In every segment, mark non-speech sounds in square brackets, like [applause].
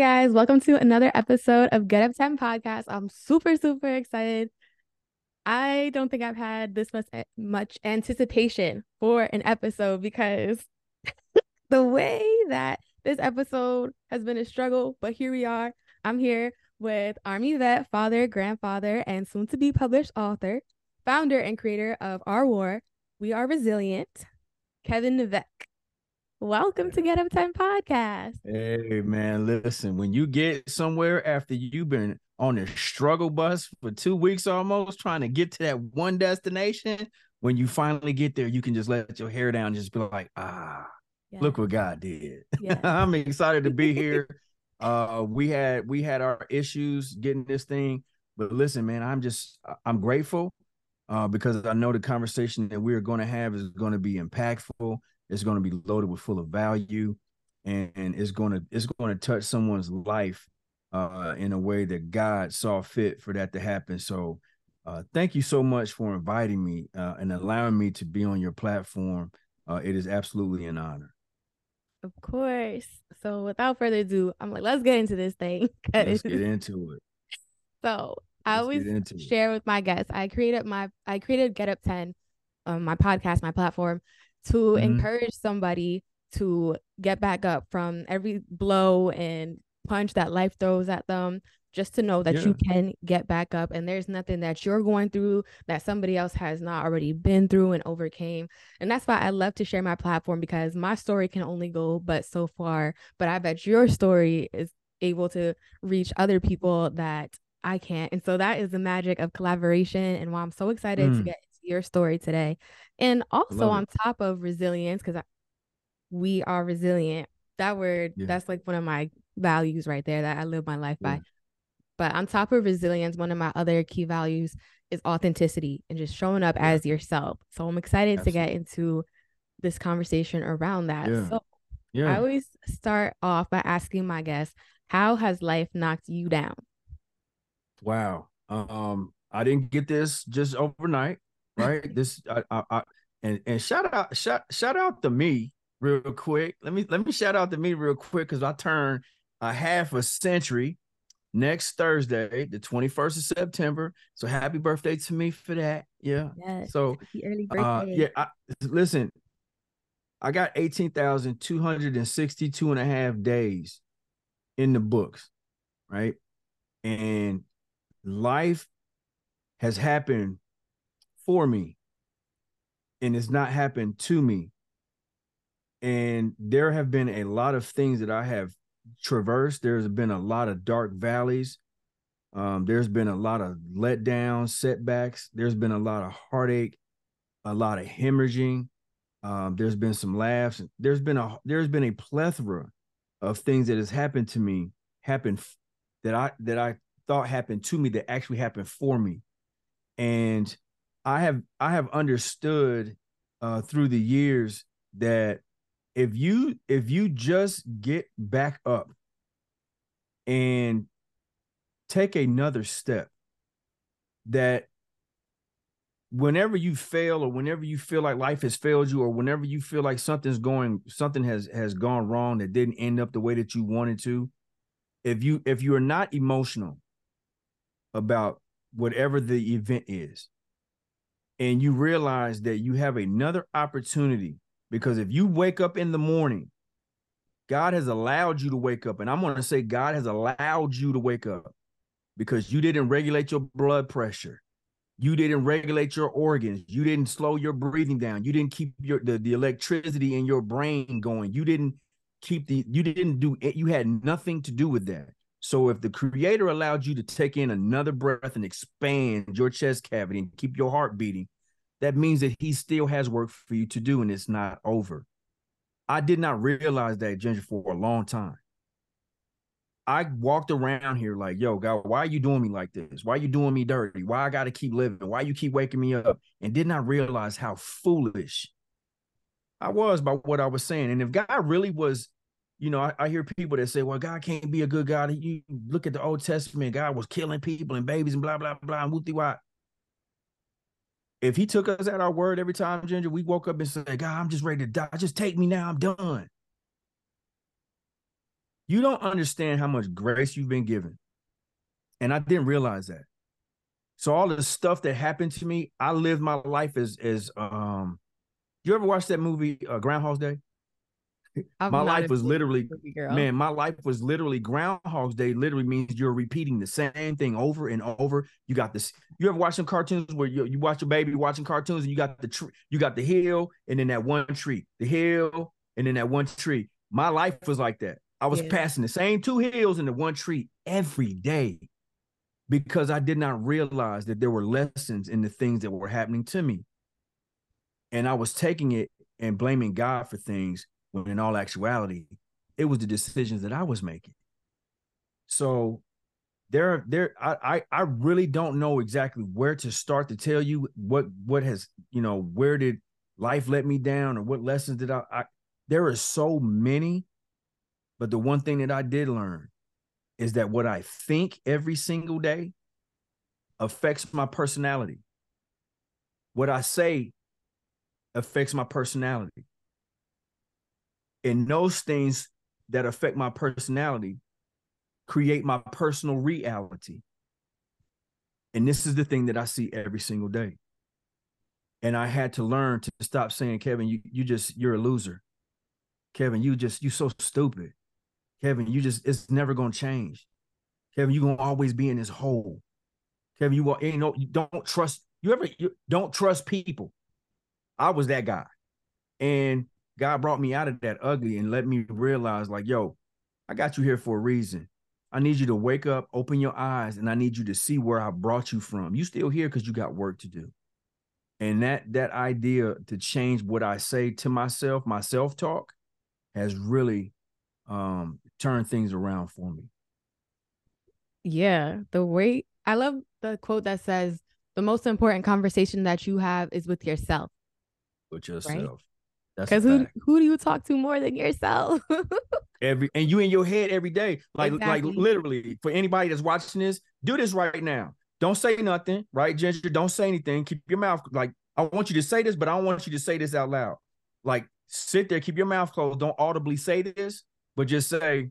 Guys. Welcome to another episode of Get Up 10 podcast. I'm super, super excited. I don't think I've had this much, eh, much anticipation for an episode because [laughs] the way that this episode has been a struggle, but here we are. I'm here with Army vet, father, grandfather, and soon to be published author, founder and creator of Our War. We are resilient, Kevin Nivek. Welcome to Get Up 10 Podcast. Hey man, listen, when you get somewhere after you've been on a struggle bus for two weeks almost trying to get to that one destination, when you finally get there, you can just let your hair down and just be like, ah, yeah. look what God did. [laughs] Yeah. I'm excited to be here. [laughs] uh we had we had our issues getting this thing, but listen, man, I'm just I'm grateful uh because I know the conversation that we're going to have is going to be impactful it's going to be loaded with full of value, and, and it's going to it's going to touch someone's life uh, in a way that God saw fit for that to happen. So, uh, thank you so much for inviting me uh, and allowing me to be on your platform. Uh, it is absolutely an honor. Of course. So, without further ado, I'm like, let's get into this thing. [laughs] Let's get into it. [laughs] So, I always share with my guests. I created my I created Get Up 10, um, my podcast, my platform, to mm-hmm. encourage somebody to get back up from every blow and punch that life throws at them just to know that yeah. you can get back up and there's nothing that you're going through that somebody else has not already been through and overcame and that's why i love to share my platform because my story can only go but so far but i bet your story is able to reach other people that i can't and so that is the magic of collaboration and why i'm so excited mm. to get your story today. And also on top of resilience, because we are resilient. That word, yeah. that's like one of my values right there that I live my life yeah. by. But on top of resilience, one of my other key values is authenticity and just showing up yeah. as yourself. So I'm excited Absolutely. to get into this conversation around that. So yeah. I always start off by asking my guests, how has life knocked you down? Wow. Um, I didn't get this just overnight right? this I, I, I, and and shout out shout shout out to me real quick. Let me let me shout out to me real quick because I turn a half a century next Thursday, the 21st of September. So happy birthday to me for that. Yeah. Yes, so early uh, birthday. Uh, yeah, I, listen, I got 18,262 and a half days in the books, right? And life has happened for me and it's not happened to me. And there have been a lot of things that I have traversed. There's been a lot of dark valleys. Um, there's been a lot of letdowns, setbacks. There's been a lot of heartache, a lot of hemorrhaging. Um, there's been some laughs. There's been a there's been a plethora of things that has happened to me, happened that I that I thought happened to me that actually happened for me. And I have I have understood uh, through the years that if you if you just get back up and take another step that whenever you fail or whenever you feel like life has failed you or whenever you feel like something's going something has has gone wrong that didn't end up the way that you wanted to if you if you are not emotional about whatever the event is and you realize that you have another opportunity. Because if you wake up in the morning God has allowed you to wake up. And I'm going to say God has allowed you to wake up. Because you didn't regulate your blood pressure. You didn't regulate your organs. You didn't slow your breathing down. You didn't keep your the, the electricity in your brain going. You didn't keep the you didn't do it. You had nothing to do with that so if the creator allowed you to take in another breath and expand your chest cavity and keep your heart beating, that means that he still has work for you to do and it's not over. I did not realize that, Ginger, for a long time. I walked around here like, yo, God, why are you doing me like this? Why are you doing me dirty? Why I gotta keep living? Why you keep waking me up? And did not realize how foolish I was by what I was saying. And if God really was you know, I, I, hear people that say, well, God can't be a good God. You look at the Old Testament, God was killing people and babies and blah, blah, blah, and whoopty what. If he took us at our word every time, Ginger, we woke up and said, God, I'm just ready to die. Just take me now. I'm done. You don't understand how much grace you've been given. And I didn't realize that. So all the stuff that happened to me, I lived my life as as um you ever watch that movie uh, Groundhog's Day? I'm my life was literally man, my life was literally Groundhog's Day. Literally means you're repeating the same thing over and over. You got this. You ever watch some cartoons where you, you watch your baby watching cartoons and you got the tree, you got the hill, and then that one tree, the hill, and then that one tree. My life was like that. I was yeah. passing the same two hills and the one tree every day because I did not realize that there were lessons in the things that were happening to me. And I was taking it and blaming God for things when in all actuality, it was the decisions that I was making. So there, there, I, I, I really don't know exactly where to start to tell you what, what has, you know, where did life let me down or what lessons did I, I there are so many but the one thing that I did learn is that what I think every single day affects my personality. What I say affects my personality. And those things that affect my personality create my personal reality. And this is the thing that I see every single day. And I had to learn to stop saying, Kevin, you you just you're a loser. Kevin, you just you so stupid. Kevin, you just it's never gonna change. Kevin, you're gonna always be in this hole. Kevin, you ain't no you don't trust you ever you don't trust people. I was that guy. And God brought me out of that ugly and let me realize, like, yo, I got you here for a reason. I need you to wake up, open your eyes, and I need you to see where I brought you from. You still here because you got work to do. And that that idea to change what I say to myself, my self-talk, has really um turn things around for me. Yeah, the way I love the quote that says the most important conversation that you have is with yourself. With yourself. Right? Because who who do you talk to more than yourself? [laughs] every and you in your head every day. Like exactly. like literally for anybody that's watching this, do this right now. Don't say nothing, right? Ginger, don't say anything. Keep your mouth like I want you to say this, but I don't want you to say this out loud. Like sit there, keep your mouth closed. Don't audibly say this, but just say,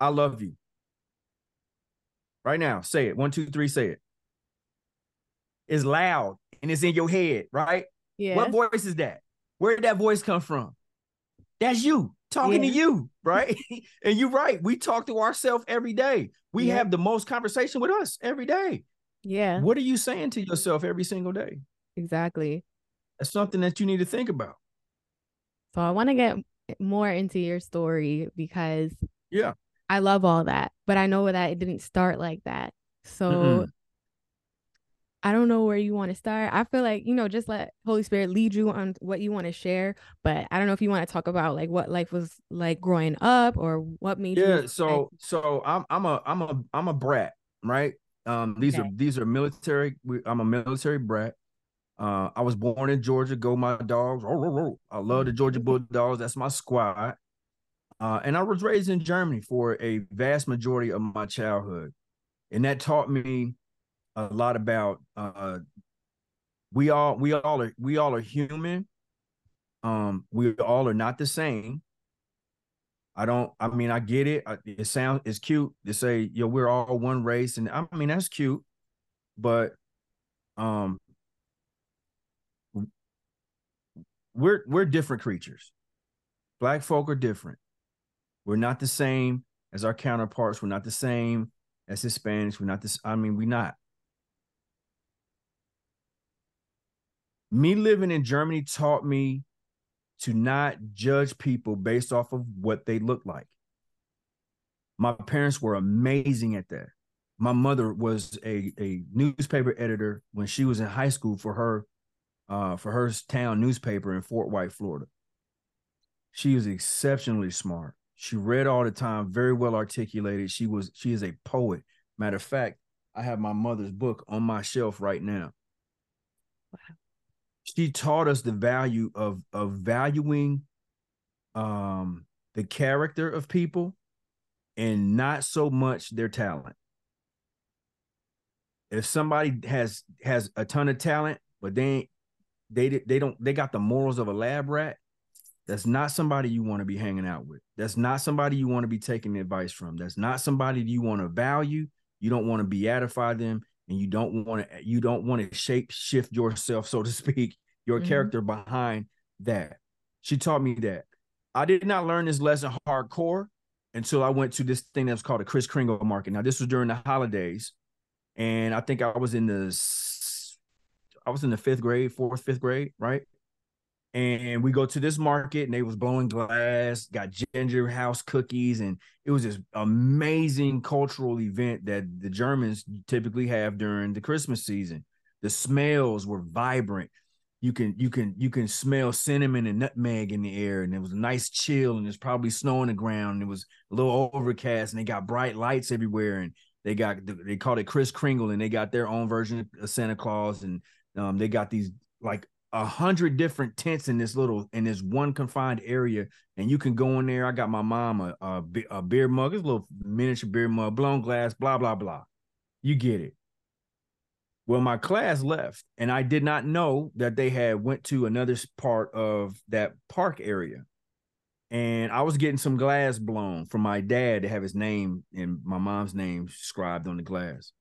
I love you. Right now, say it. One, two, three, say it. It's loud and it's in your head, right? Yeah. What voice is that? Where did that voice come from? That's you talking yeah. to you, right? [laughs] and you're right. We talk to ourselves every day. We yeah. have the most conversation with us every day. Yeah. What are you saying to yourself every single day? Exactly. That's something that you need to think about. So I want to get more into your story because yeah, I love all that, but I know that it didn't start like that. So mm I don't know where you want to start. I feel like, you know, just let Holy Spirit lead you on what you want to share, but I don't know if you want to talk about like what life was like growing up or what made yeah, you so so I'm I'm a I'm a I'm a brat, right? Um these okay. are these are military I'm a military brat. Uh, I was born in Georgia. Go my dogs! Oh, I love the Georgia Bulldogs. That's my squad. Uh, and I was raised in Germany for a vast majority of my childhood, and that taught me a lot about uh, we all we all are we all are human. Um, we all are not the same. I don't. I mean, I get it. It sounds it's cute to say, yo, we're all one race, and I mean that's cute, but um, we're we're different creatures. Black folk are different. We're not the same as our counterparts. We're not the same as Hispanics. We're not this. I mean, we're not. Me living in Germany taught me to not judge people based off of what they look like. My parents were amazing at that. My mother was a, a newspaper editor when she was in high school for her uh, for her town newspaper in Fort White, Florida. She was exceptionally smart. She read all the time, very well articulated. She was she is a poet. Matter of fact, I have my mother's book on my shelf right now. Wow. She taught us the value of of valuing um the character of people and not so much their talent. If somebody has has a ton of talent, but they they they don't they got the morals of a lab rat. That's not somebody you want to be hanging out with. That's not somebody you want to be taking advice from. That's not somebody you want to value. You don't want to beatify them, and you don't want to you don't want to shape shift yourself, so to speak, your mm-hmm. character behind that. She taught me that. I did not learn this lesson hardcore until I went to this thing that's called a Kris Kringle market. Now, this was during the holidays, and I think I was in the I was in the fifth grade, fourth, fifth grade, right? And we go to this market, and they was blowing glass, got ginger house cookies, and it was this amazing cultural event that the Germans typically have during the Christmas season. The smells were vibrant you can you can you can smell cinnamon and nutmeg in the air and it was a nice chill and it's probably snow on the ground and it was a little overcast and they got bright lights everywhere and they got they called it Kris Kringle and they got their own version of Santa Claus and um, they got these like a hundred different tents in this little in this one confined area and you can go in there. I got my mom a, a, a beer mug it's a little miniature beer mug blown glass blah blah blah. You get it well, my class left, and I did not know that they had went to another part of that park area. And I was getting some glass blown from my dad to have his name and my mom's name scribed on the glass.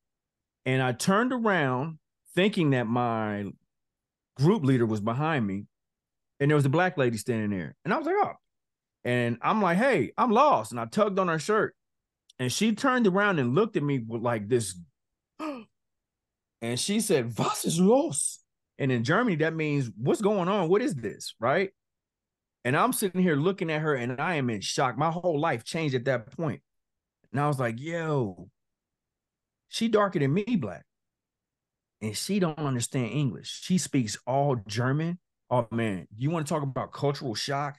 And I turned around thinking that my group leader was behind me, and there was a black lady standing there. And I was like, oh. And I'm like, hey, I'm lost. And I tugged on her shirt. And she turned around and looked at me with like this [gasps] and she said, Was ist los? And in Germany, that means what's going on? What is this? Right. And I'm sitting here looking at her and I am in shock. My whole life changed at that point. And I was like, yo, she darker than me, black. And she don't understand English. She speaks all German. Oh man, you want to talk about cultural shock?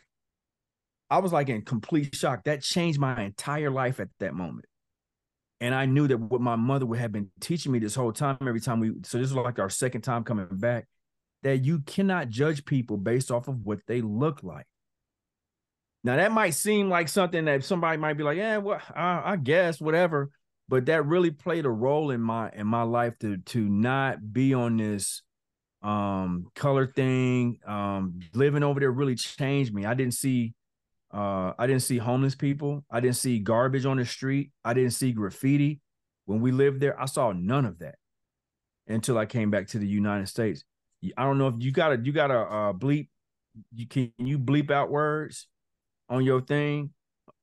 I was like in complete shock. That changed my entire life at that moment. And I knew that what my mother would have been teaching me this whole time, every time we, so this was like our second time coming back, that you cannot judge people based off of what they look like. Now that might seem like something that somebody might be like, yeah, well, I, I guess whatever, but that really played a role in my in my life to to not be on this um color thing. Um, living over there really changed me. I didn't see uh, I didn't see homeless people. I didn't see garbage on the street. I didn't see graffiti. When we lived there, I saw none of that until I came back to the United States. I don't know if you gotta you got a uh, bleep. You can you bleep out words on your thing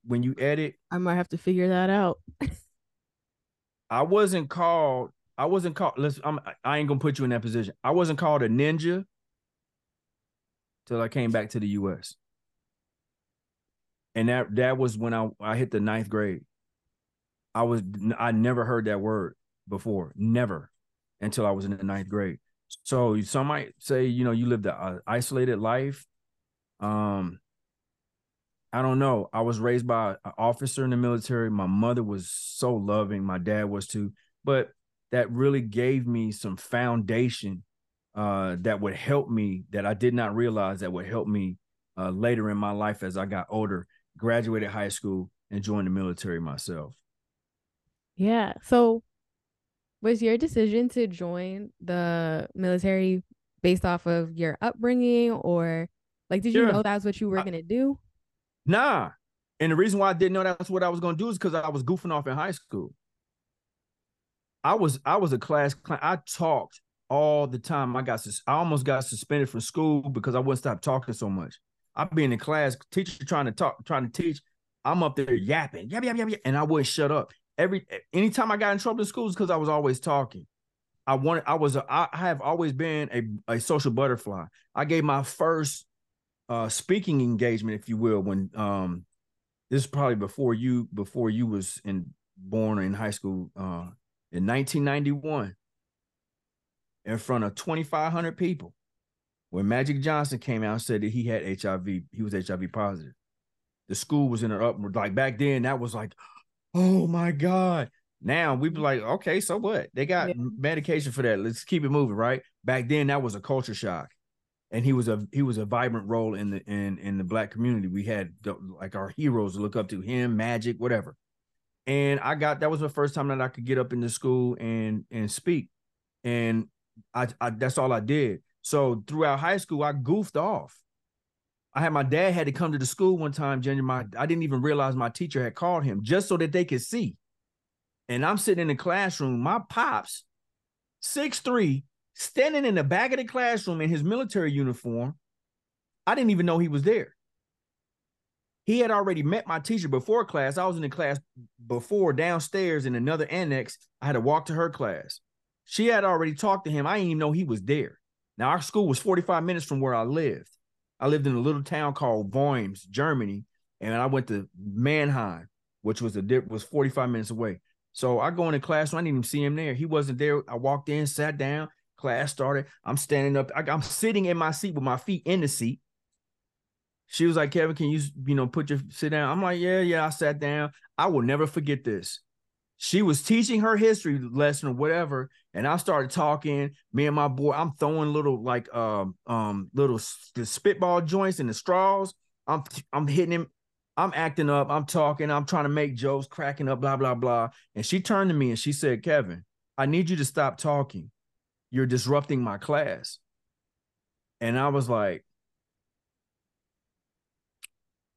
when you edit. I might have to figure that out. [laughs] I wasn't called. I wasn't called. Let's. I'm. I ain't gonna put you in that position. I wasn't called a ninja till I came back to the U.S and that that was when I I hit the ninth grade. I was I never heard that word before, never, until I was in the ninth grade. So some might say, you know, you lived an isolated life. Um, I don't know. I was raised by an officer in the military. My mother was so loving. My dad was too. But that really gave me some foundation uh, that would help me that I did not realize that would help me uh, later in my life as I got older graduated high school, and joined the military myself. Yeah. So was your decision to join the military based off of your upbringing or like did you know that's what you were gonna do? Nah. And the reason why I didn't know that's what I was gonna do is because I was goofing off in high school. I was I was a class I talked all the time. I got I almost got suspended from school because I wouldn't stop talking so much. I'm being in class, teacher trying to talk, trying to teach. I'm up there yapping, yap, yap, yap, yap, and I wouldn't shut up. Every anytime I got in trouble in schools because I was always talking. I wanted, I was, a, I have always been a, a social butterfly. I gave my first uh speaking engagement, if you will, when um this is probably before you before you was in born or in high school uh in 1991 in front of 2500 people when Magic Johnson came out and said that he had HIV, he was HIV positive. The school was in an uproar. Like back then, that was like, oh my God. Now we'd be like, okay, so what? They got yeah. medication for that. Let's keep it moving, right? Back then, that was a culture shock. And he was a he was a vibrant role in the in in the black community. We had the, like our heroes to look up to him, Magic, whatever. And I got that was the first time that I could get up in the school and and speak. And I, I that's all I did. So throughout high school, I goofed off. I had my dad had to come to the school one time, Ginger. My I didn't even realize my teacher had called him just so that they could see. And I'm sitting in the classroom, my pops, six three, standing in the back of the classroom in his military uniform. I didn't even know he was there. He had already met my teacher before class. I was in the class before downstairs in another annex. I had to walk to her class. She had already talked to him. I didn't even know he was there. Now, our school was 45 minutes from where I lived. I lived in a little town called Worms, Germany, and I went to Mannheim, which was a dip, was 45 minutes away. So I go into class. I didn't even see him there. He wasn't there. I walked in, sat down. Class started. I'm standing up. I, I'm sitting in my seat with my feet in the seat. She was like, Kevin, can you, you know, put your sit down? I'm like, yeah, yeah. I sat down. I will never forget this. She was teaching her history lesson or whatever, and I started talking. Me and my boy, I'm throwing little like um um little spitball joints and the straws. I'm I'm hitting him. I'm acting up. I'm talking. I'm trying to make jokes, cracking up, blah blah blah. And she turned to me and she said, "Kevin, I need you to stop talking. You're disrupting my class." And I was like,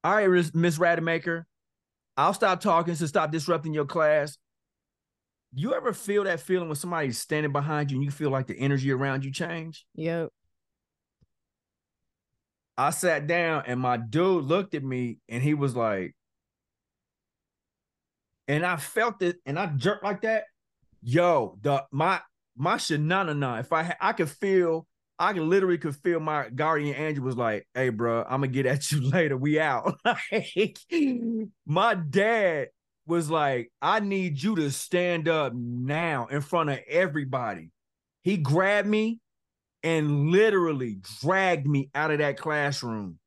"All right, Miss Rademacher, I'll stop talking to stop disrupting your class." You ever feel that feeling when somebody's standing behind you and you feel like the energy around you change? Yep. I sat down and my dude looked at me and he was like, and I felt it and I jerked like that. Yo, the my my shenanigans. If I I could feel, I could literally could feel my guardian angel was like, "Hey, bro, I'm gonna get at you [laughs] later. We out." [laughs] my dad was like, I need you to stand up now in front of everybody. He grabbed me and literally dragged me out of that classroom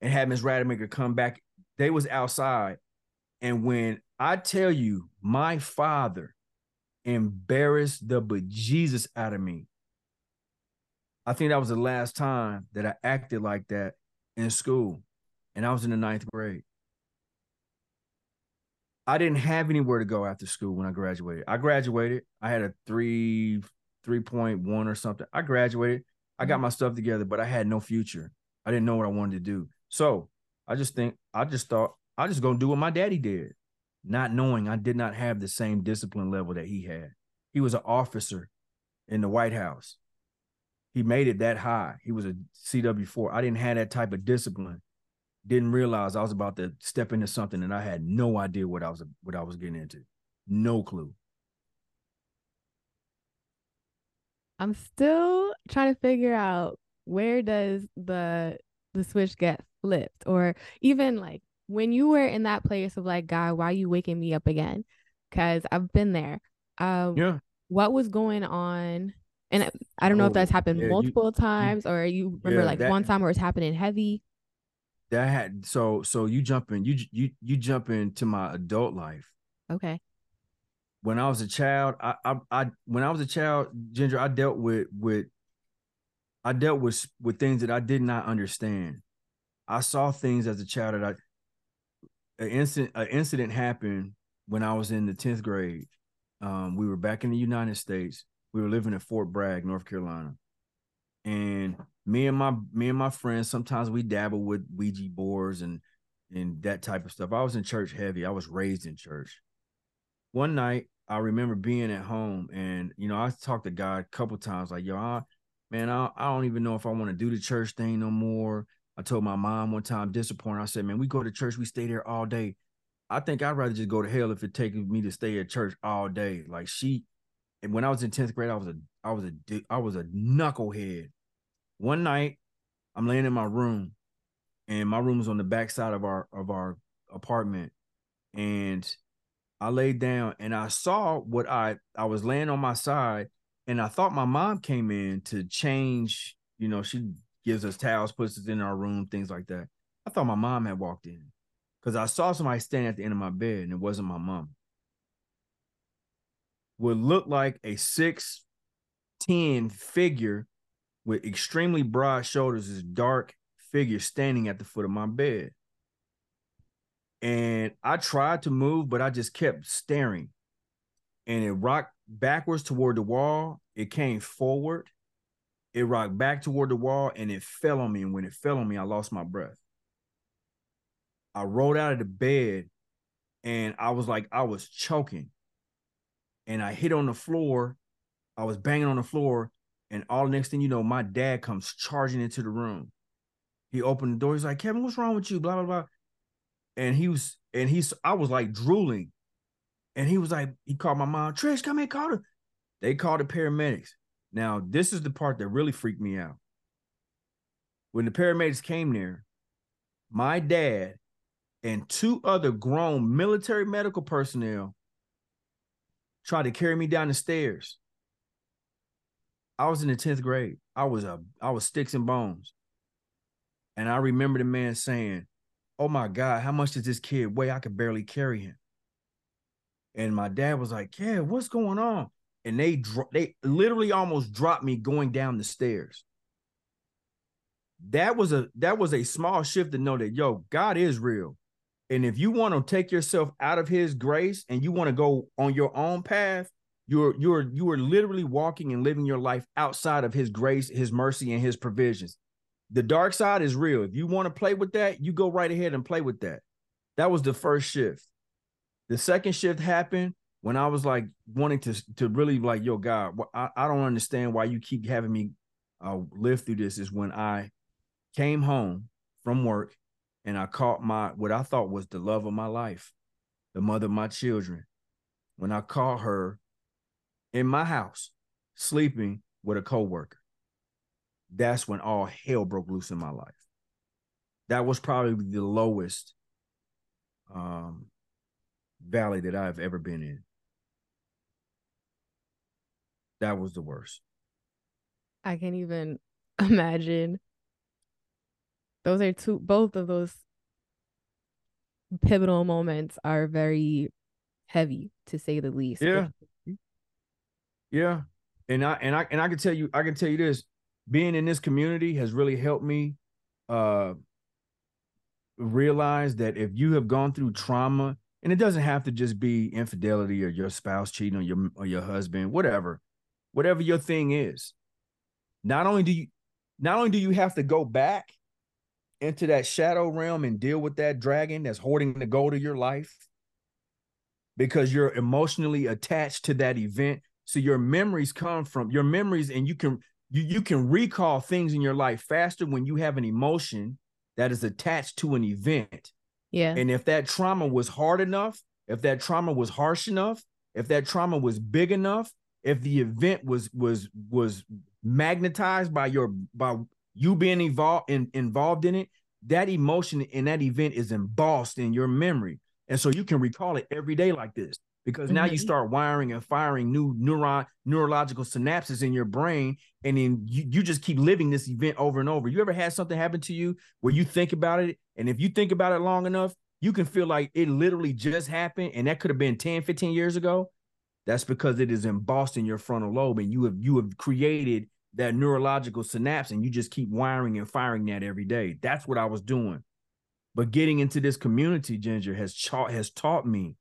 and had Miss Rademacher come back. They was outside. And when I tell you, my father embarrassed the bejesus out of me. I think that was the last time that I acted like that in school. And I was in the ninth grade. I didn't have anywhere to go after school when I graduated. I graduated. I had a three, 3.1 or something. I graduated. I got mm-hmm. my stuff together, but I had no future. I didn't know what I wanted to do. So I just think I just thought I just gonna do what my daddy did, not knowing I did not have the same discipline level that he had. He was an officer in the White House. He made it that high. He was a CW4. I didn't have that type of discipline didn't realize I was about to step into something and I had no idea what I was what I was getting into. No clue. I'm still trying to figure out where does the the switch get flipped or even like when you were in that place of like God, why are you waking me up again? Cuz I've been there. Um yeah. what was going on? And I don't know oh, if that's happened yeah, multiple you, times or you remember yeah, like that, one time where it's happening heavy that had so so you jump in you you you jump into my adult life. Okay. When i was a child I, I i when i was a child ginger i dealt with with i dealt with with things that i did not understand. I saw things as a child that i an incident an incident happened when i was in the 10th grade. Um we were back in the united states. We were living in fort bragg north carolina. And me and my me and my friends sometimes we dabble with Ouija boards and and that type of stuff. I was in church heavy. I was raised in church. One night I remember being at home and you know I talked to God a couple times like yo I, man I, I don't even know if I want to do the church thing no more. I told my mom one time disappointed. I said man we go to church we stay there all day. I think I'd rather just go to hell if it takes me to stay at church all day. Like she, and when I was in tenth grade, I was a I was a I was a knucklehead. One night, I'm laying in my room, and my room is on the back side of our of our apartment, and I laid down and I saw what I I was laying on my side, and I thought my mom came in to change. You know, she gives us towels, puts us in our room, things like that. I thought my mom had walked in because I saw somebody standing at the end of my bed, and it wasn't my mom. Would look like a six ten figure with extremely broad shoulders, this dark figure standing at the foot of my bed. And I tried to move, but I just kept staring. And it rocked backwards toward the wall. It came forward. It rocked back toward the wall and it fell on me. And when it fell on me, I lost my breath. I rolled out of the bed and I was like, I was choking. And I hit on the floor. I was banging on the floor. And all the next thing you know, my dad comes charging into the room. He opened the door. He's like, Kevin, what's wrong with you? Blah, blah, blah. And he was, and he's, I was like drooling. And he was like, he called my mom, Trish, come here, call her. They called the paramedics. Now, this is the part that really freaked me out. When the paramedics came there, my dad and two other grown military medical personnel tried to carry me down the stairs. I was in the 10th grade. I was a I was sticks and bones. And I remember the man saying, Oh my God, how much does this kid weigh? I could barely carry him. And my dad was like, Yeah, what's going on? And they dro- they literally almost dropped me going down the stairs. That was a that was a small shift to know that yo, God is real. And if you want to take yourself out of his grace and you want to go on your own path, you're you're you are literally walking and living your life outside of his grace, his mercy, and his provisions. The dark side is real. If you want to play with that, you go right ahead and play with that. That was the first shift. The second shift happened when I was like wanting to to really like, yo, God, I, I don't understand why you keep having me uh, live through this. Is when I came home from work and I caught my what I thought was the love of my life, the mother of my children. When I caught her in my house sleeping with a coworker, that's when all hell broke loose in my life. That was probably the lowest um, valley that I've ever been in. That was the worst. I can't even [laughs] imagine those are two both of those pivotal moments are very heavy to say the least. Yeah. Yeah. And I and I and I can tell you, I can tell you this, being in this community has really helped me uh realize that if you have gone through trauma, and it doesn't have to just be infidelity or your spouse cheating on your or your husband, whatever, whatever your thing is. Not only do you not only do you have to go back into that shadow realm and deal with that dragon that's hoarding the gold of your life because you're emotionally attached to that event so your memories come from your memories and you can you, you can recall things in your life faster when you have an emotion that is attached to an event. Yeah. And if that trauma was hard enough if that trauma was harsh enough if that trauma was big enough if the event was was was magnetized by your by you being involved in, involved in it, that emotion in that event is embossed in your memory. And so you can recall it every day like this because mm-hmm. now you mm-hmm. start wiring and firing new neuron neurological synapses in your brain and then you, you just keep living this event over and over you ever had something happen to you where you think about it and if you think about it long enough you can feel like it literally just happened and that could have been 10 15 years ago that's because it is embossed in your frontal lobe and you have you have created that neurological synapse and you just keep wiring and firing that every day. That's what I was doing. But getting into this community, Ginger, has taught has taught me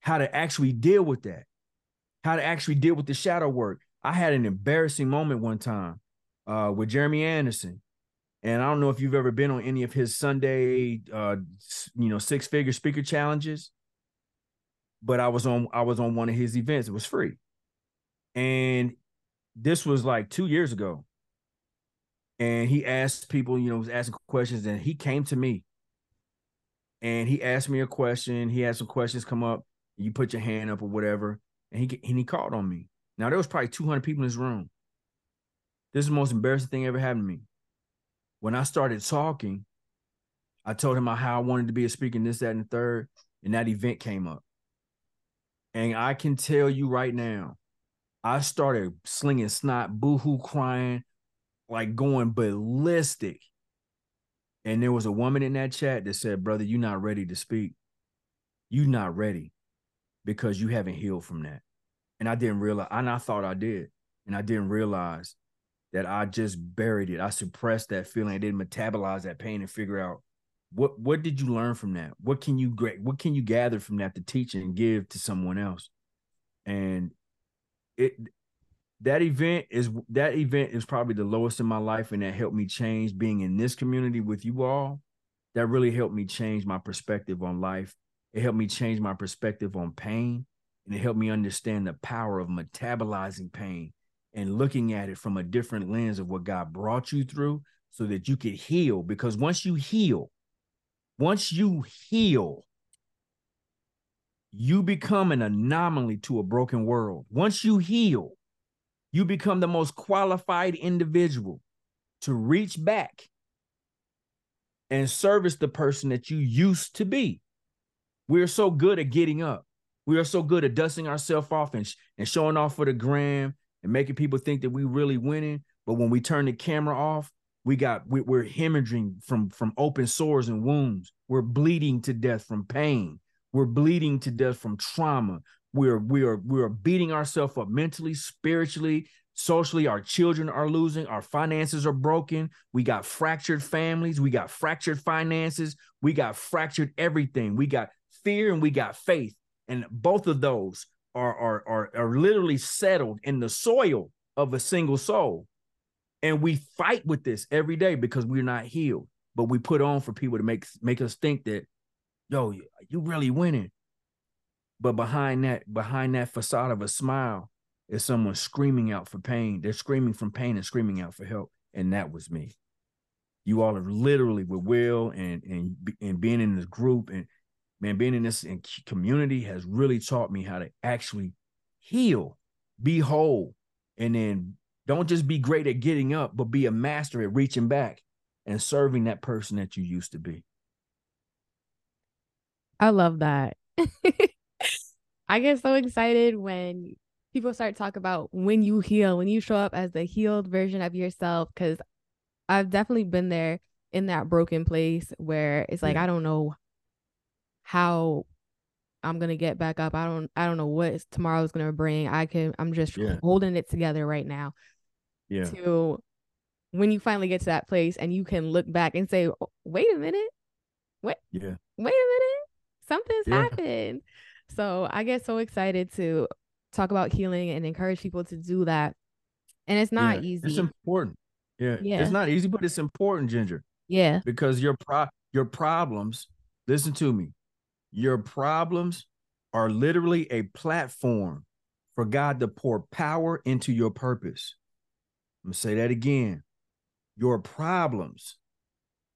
how to actually deal with that, how to actually deal with the shadow work. I had an embarrassing moment one time uh, with Jeremy Anderson. And I don't know if you've ever been on any of his Sunday, uh, you know, six figure speaker challenges, but I was on I was on one of his events. It was free, and this was like two years ago. And he asked people, you know, was asking questions, and he came to me and he asked me a question. He had some questions come up. You put your hand up or whatever, and he and he called on me. Now there was probably 200 people in this room. This is the most embarrassing thing ever happened to me. When I started talking, I told him how I wanted to be a speaker, this, that, and the third, and that event came up. And I can tell you right now, I started slinging snot, boohoo crying, like going ballistic. And there was a woman in that chat that said, Brother, you're not ready to speak. You're not ready because you haven't healed from that. And I didn't realize, and I thought I did. And I didn't realize that I just buried it. I suppressed that feeling. I didn't metabolize that pain and figure out what what did you learn from that? What can you what can you gather from that to teach and give to someone else? And it that event is that event is probably the lowest in my life and that helped me change being in this community with you all that really helped me change my perspective on life. It helped me change my perspective on pain. And it helped me understand the power of metabolizing pain and looking at it from a different lens of what God brought you through so that you could heal. Because once you heal, once you heal, you become an anomaly to a broken world. Once you heal, you become the most qualified individual to reach back and service the person that you used to be. We're so good at getting up. We are so good at dusting ourselves off and, and showing off for the gram and making people think that we really winning. But when we turn the camera off, we got we, we're hemorrhaging from from open sores and wounds. We're bleeding to death from pain. We're bleeding to death from trauma. We're we are we are beating ourselves up mentally, spiritually, socially. Our children are losing. Our finances are broken. We got fractured families. We got fractured finances. We got fractured everything. We got fear and we got faith, and both of those are are are, are literally settled in the soil of a single soul. And we fight with this every day because we're not healed. But we put on for people to make make us think that yo, you really winning. But behind that, behind that facade of a smile is someone screaming out for pain. They're screaming from pain and screaming out for help. And that was me. You all are literally with Will and and and being in this group and man, being in this community has really taught me how to actually heal, be whole, and then don't just be great at getting up, but be a master at reaching back and serving that person that you used to be. I love that. [laughs] I get so excited when people start talk about when you heal, when you show up as the healed version of yourself cuz I've definitely been there in that broken place where it's like yeah. I don't know how I'm going to get back up. I don't I don't know what tomorrow's going to bring. I can I'm just yeah. holding it together right now. Yeah. To when you finally get to that place and you can look back and say, oh, "Wait a minute. What? Yeah. Wait a minute something's yeah. happened. So I get so excited to talk about healing and encourage people to do that. And it's not yeah, easy. It's important. Yeah. yeah. It's not easy, but it's important, Ginger. Yeah. Because your pro your problems, listen to me. Your problems are literally a platform for God to pour power into your purpose. I'm gonna say that again. Your problems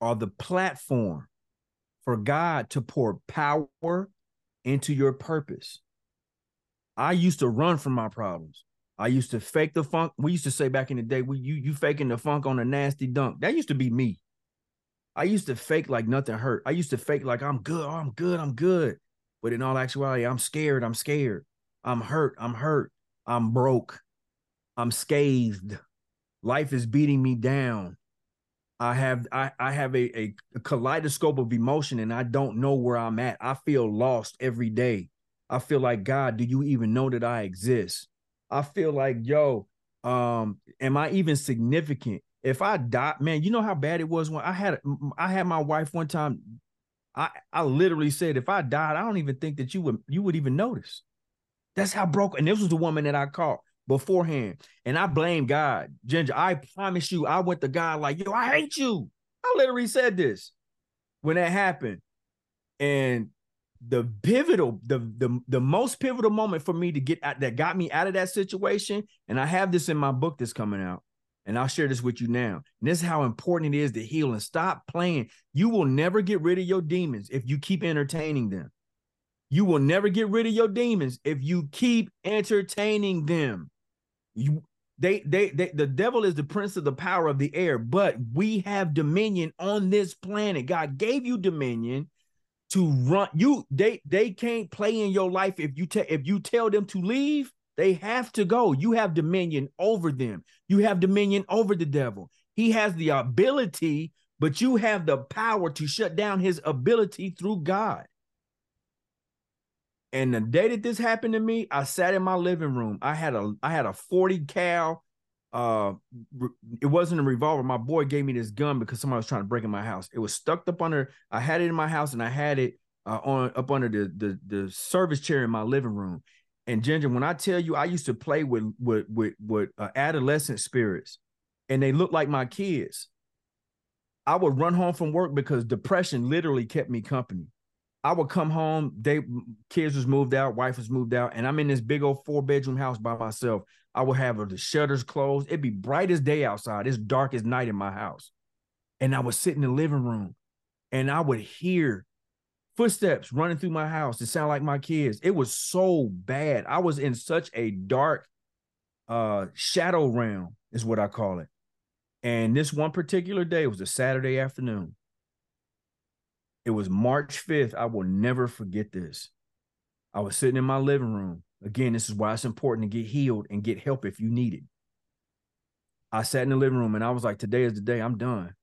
are the platform for God to pour power into your purpose. I used to run from my problems. I used to fake the funk. We used to say back in the day, we you you faking the funk on a nasty dunk. That used to be me. I used to fake like nothing hurt. I used to fake like I'm good, oh, I'm good, I'm good. But in all actuality, I'm scared, I'm scared. I'm hurt, I'm hurt. I'm broke. I'm scathed. Life is beating me down. I have I, I have a, a, a kaleidoscope of emotion and I don't know where I'm at. I feel lost every day. I feel like God, do you even know that I exist? I feel like, yo, um, am I even significant? If I die, man, you know how bad it was when I had I had my wife one time. I I literally said, if I died, I don't even think that you would you would even notice. That's how broke. And this was the woman that I caught beforehand. And I blame God. Ginger, I promise you, I went to God like, yo, I hate you. I literally said this when that happened. And the pivotal, the the the most pivotal moment for me to get out that got me out of that situation, and I have this in my book that's coming out, and I'll share this with you now. And this is how important it is to heal and stop playing. You will never get rid of your demons if you keep entertaining them. You will never get rid of your demons if you keep entertaining them. You they, they they the devil is the prince of the power of the air, but we have dominion on this planet. God gave you dominion to run you they they can't play in your life if you tell if you tell them to leave they have to go you have dominion over them you have dominion over the devil he has the ability but you have the power to shut down his ability through god and the day that this happened to me, I sat in my living room. I had a I had a 40 cal. Uh, it wasn't a revolver. My boy gave me this gun because somebody was trying to break in my house. It was stuck up under. I had it in my house, and I had it uh, on up under the, the the service chair in my living room. And Ginger, when I tell you, I used to play with with with with uh, adolescent spirits, and they look like my kids. I would run home from work because depression literally kept me company. I would come home, they kids was moved out, wife was moved out, and I'm in this big old four bedroom house by myself. I would have the shutters closed. It'd be bright as day outside. It's dark as night in my house. And I would sit in the living room and I would hear footsteps running through my house. It sounded like my kids. It was so bad. I was in such a dark uh shadow realm, is what I call it. And this one particular day was a Saturday afternoon. It was March 5th. I will never forget this. I was sitting in my living room. Again, this is why it's important to get healed and get help if you need it. I sat in the living room and I was like, today is the day I'm done.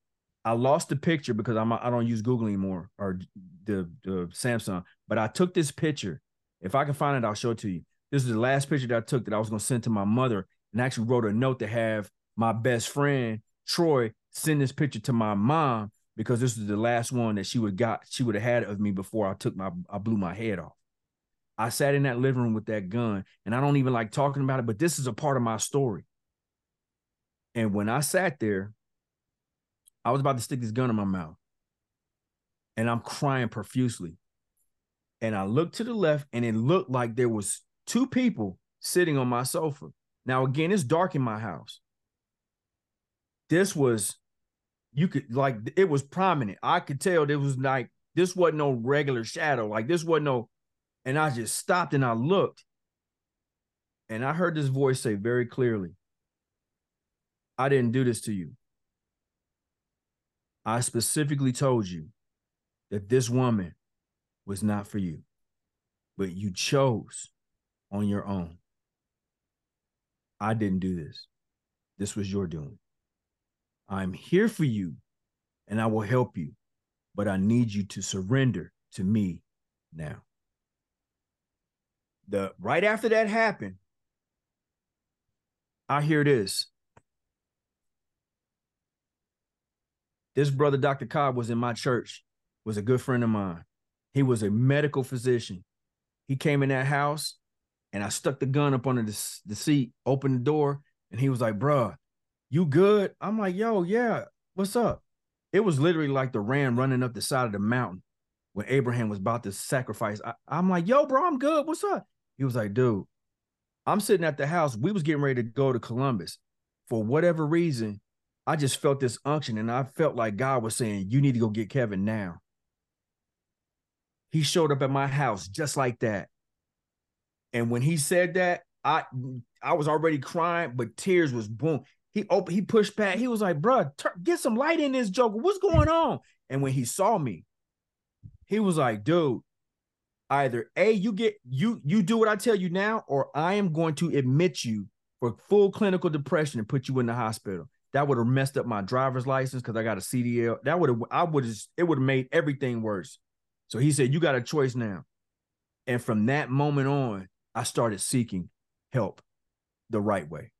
I lost the picture because I'm I don't use Google anymore or the, the Samsung, but I took this picture. If I can find it, I'll show it to you. This is the last picture that I took that I was going to send to my mother and actually wrote a note to have my best friend Troy send this picture to my mom because this was the last one that she would got she would have had of me before I took my I blew my head off. I sat in that living room with that gun, and I don't even like talking about it, but this is a part of my story. And when I sat there, I was about to stick this gun in my mouth, and I'm crying profusely. And I looked to the left, and it looked like there was two people sitting on my sofa. Now, again, it's dark in my house this was you could like it was prominent. I could tell there was like this wasn't no regular shadow. Like this wasn't no, and I just stopped and I looked. And I heard this voice say very clearly, I didn't do this to you. I specifically told you that this woman was not for you, but you chose on your own. I didn't do this. This was your doing. I'm here for you and I will help you, but I need you to surrender to me now. The right after that happened, I hear this. This brother, Dr. Cobb, was in my church, was a good friend of mine. He was a medical physician. He came in that house and I stuck the gun up under the, the seat, opened the door, and he was like, bruh, you good? I'm like, yo, yeah, what's up? It was literally like the ram running up the side of the mountain when Abraham was about to sacrifice. I, I'm like, yo, bro, I'm good. What's up? He was like, dude, I'm sitting at the house. We was getting ready to go to Columbus. For whatever reason, I just felt this unction and I felt like God was saying, you need to go get Kevin now. He showed up at my house just like that. And when he said that, I I was already crying, but tears was boom. He opened, he pushed back. He was like, "Bro, get some light in this joker. What's going on?" And when he saw me, he was like, "Dude, either a you get you you do what I tell you now, or I am going to admit you for full clinical depression and put you in the hospital." That would have messed up my driver's license because I got a CDL. That would have I would have it would have made everything worse. So he said, "You got a choice now." And from that moment on, I started seeking help the right way.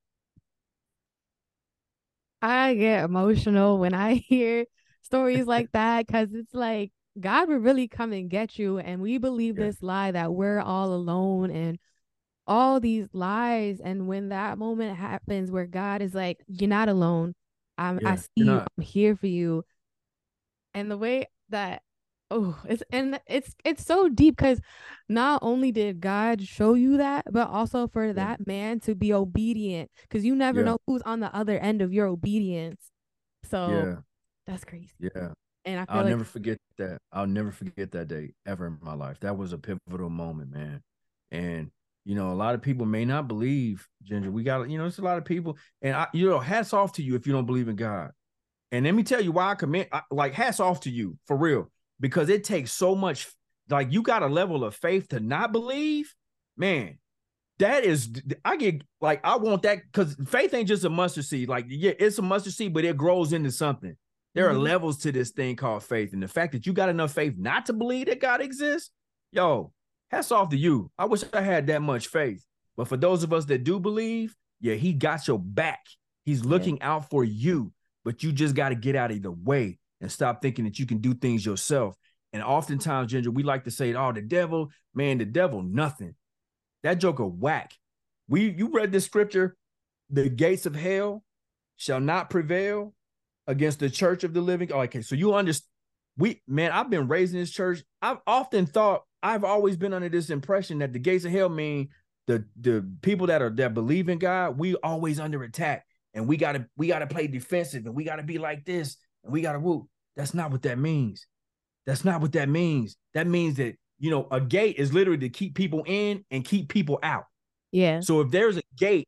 I get emotional when I hear stories like [laughs] that because it's like God will really come and get you. And we believe yeah. this lie that we're all alone and all these lies. And when that moment happens where God is like, You're not alone. I'm yeah, I see you, not. I'm here for you. And the way that oh it's and it's it's so deep because not only did god show you that but also for yeah. that man to be obedient because you never yeah. know who's on the other end of your obedience so yeah that's crazy yeah and I will like- never forget that. I'll never forget that day ever in my life. That was a pivotal moment, man. And you know, a lot of people may not believe Ginger. We got, you know, it's a lot of people, and I, you know, hats off to you if you don't believe in God. And let me tell you why I commend, I, like, hats off to you for real because it takes so much like you got a level of faith to not believe man that is i get like i want that because faith ain't just a mustard seed like yeah it's a mustard seed but it grows into something there mm-hmm. are levels to this thing called faith and the fact that you got enough faith not to believe that god exists yo hats off to you i wish i had that much faith but for those of us that do believe yeah he got your back he's looking yeah. out for you but you just got to get out of the way and stop thinking that you can do things yourself. And oftentimes, Ginger, we like to say, "Oh, the devil, man, the devil, nothing." That joker whack. We you read this scripture, the gates of hell shall not prevail against the church of the living. Oh, okay, so you understand. We man, I've been raised in this church. I've often thought I've always been under this impression that the gates of hell mean the the people that are that believe in God, we always under attack, and we gotta we gotta play defensive, and we gotta be like this, and we gotta whoop. That's not what that means. That's not what that means. That means that you know a gate is literally to keep people in and keep people out. Yeah. So if there's a gate,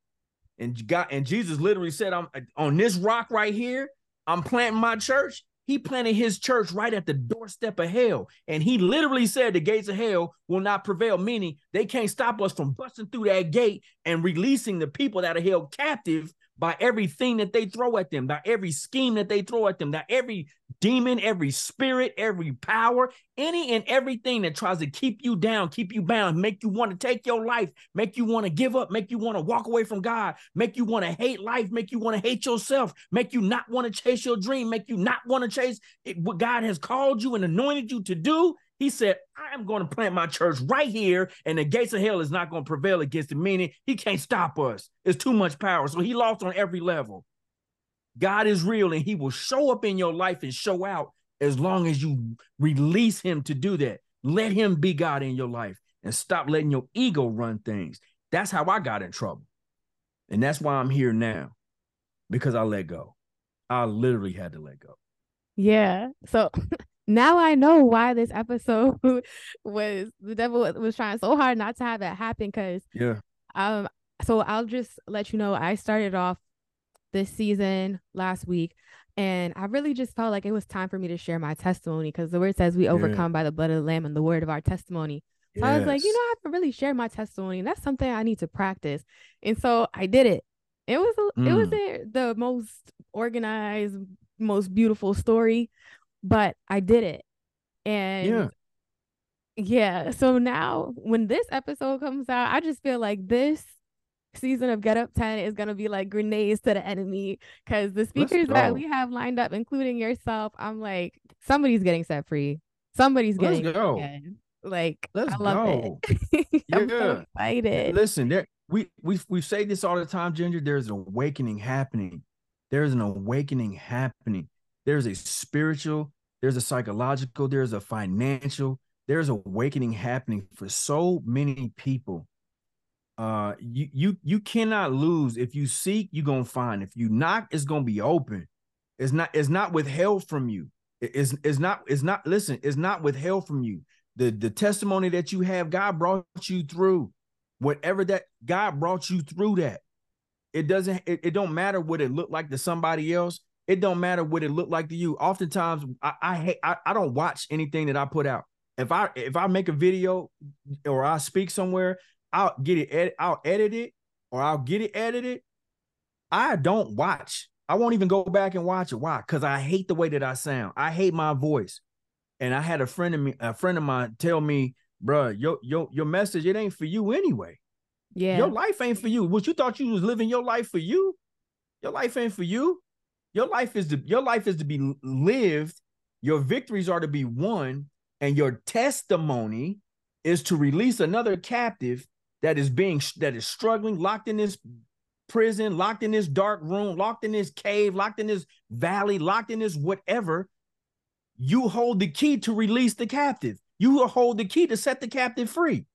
and God and Jesus literally said, "I'm on this rock right here. I'm planting my church." He planted his church right at the doorstep of hell. And he literally said the gates of hell will not prevail, meaning they can't stop us from busting through that gate and releasing the people that are held captive by everything that they throw at them, by every scheme that they throw at them, by every demon, every spirit, every power, any and everything that tries to keep you down, keep you bound, make you want to take your life, make you want to give up, make you want to walk away from God, make you want to hate life, make you want to hate yourself, make you not want to chase your dream, make you not want to chase it, what God has called you and anointed you to do. He said, I am going to plant my church right here, and the gates of hell is not going to prevail against it, meaning he can't stop us. It's too much power. So he lost on every level. God is real, and he will show up in your life and show out as long as you release him to do that. Let him be God in your life and stop letting your ego run things. That's how I got in trouble. And that's why I'm here now because I let go. I literally had to let go. Yeah. So [laughs] now I know why this episode [laughs] was the devil was trying so hard not to have that happen because yeah. Um so I'll just let you know I started off this season last week and I really just felt like it was time for me to share my testimony because the word says we overcome yeah. by the blood of the lamb and the word of our testimony. So yes. I was like, you know, I have to really share my testimony. And that's something I need to practice. And so I did it. It was mm. it wasn't the most organized, most beautiful story, but I did it. And yeah. yeah. So now when this episode comes out, I just feel like this season of Get Up 10 is going to be like grenades to the enemy because the speakers that we have lined up, including yourself, I'm like, somebody's getting set free. Somebody's getting Let's go. Like, Let's I love go. it. [laughs] I'm yeah. so excited. Listen, there we we we say this all the time, Ginger. There's an awakening happening. There's an awakening happening. There's a spiritual, there's a psychological, there's a financial, there's awakening happening for so many people. Uh you you you cannot lose. If you seek you're gonna find. If you knock it's gonna be open. It's not it's not withheld from you. It's it's not it's not listen it's not withheld from you. The the testimony that you have god brought you through. Whatever that god brought you through that. It doesn't it, it don't matter what it looked like to somebody else it don't matter what it looked like to you oftentimes i i hate I, I don't watch anything that i put out if i if i make a video or i speak somewhere I'll get it edit, I'll edit it or I'll get it edited. I don't watch. I won't even go back and watch it. Why? Because I hate the way that I sound. I hate my voice. And I had a friend of me, a friend of mine tell me, bro, your your your message, it ain't for you anyway. Yeah. Your life ain't for you. What you thought you was living your life for you? Your life ain't for you. Your life is to your life is to be lived. Your victories are to be won, and your testimony is to release another captive that is being that is struggling, locked in this prison, locked in this dark room, locked in this cave, locked in this valley, locked in this whatever, you hold the key to release the captive. You hold the key to set the captive free.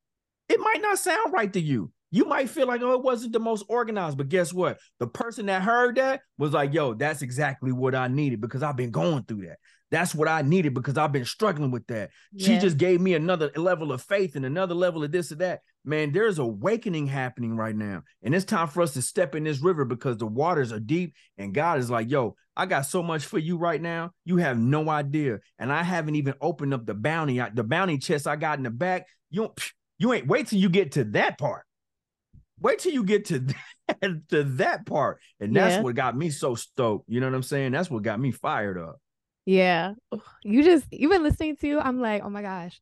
It might not sound right to you. You might feel like, oh, it wasn't the most organized, but guess what? The person that heard that was like, yo, that's exactly what I needed because I've been going through that. That's what I needed because I've been struggling with that. Yeah. She just gave me another level of faith and another level of this or that man, there's awakening happening right now. And it's time for us to step in this river because the waters are deep. And God is like, yo, I got so much for you right now. You have no idea. And I haven't even opened up the bounty, the bounty chest I got in the back. You you ain't wait till you get to that part. Wait till you get to [laughs] that, to that part. And that's yeah. what got me so stoked. You know what I'm saying? That's what got me fired up. Yeah. You just you've been listening to, I'm like, oh my gosh,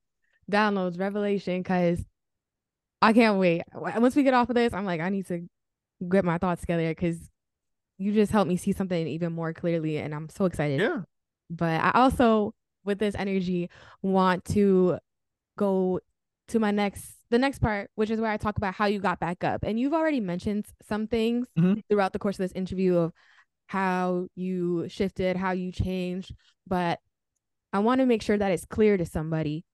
downloads, revelation, because I can't wait. Once we get off of this, I'm like, I need to get my thoughts together because you just helped me see something even more clearly, and I'm so excited. Yeah. But I also, with this energy, want to go to my next the next part, which is where I talk about how you got back up. And you've already mentioned some things mm-hmm. throughout the course of this interview of how you shifted, how you changed, but I want to make sure that it's clear to somebody.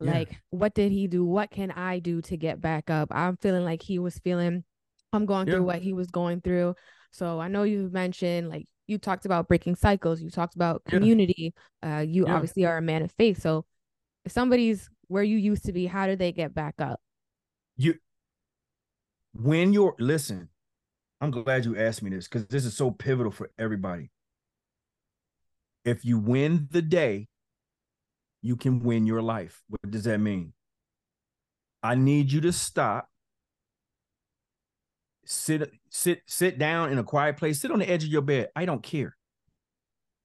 Yeah. Like, what did he do? What can I do to get back up? I'm feeling like he was feeling, I'm going yeah. through what he was going through. So I know you've mentioned, like, you talked about breaking cycles, you talked about community. Yeah. Uh, you obviously are a man of faith. So if somebody's where you used to be, how do they get back up? You, when you're, listen, I'm glad you asked me this because this is so pivotal for everybody. If you win the day, you can win your life. What does that mean? I need you to stop. Sit sit sit down in a quiet place. Sit on the edge of your bed. I don't care.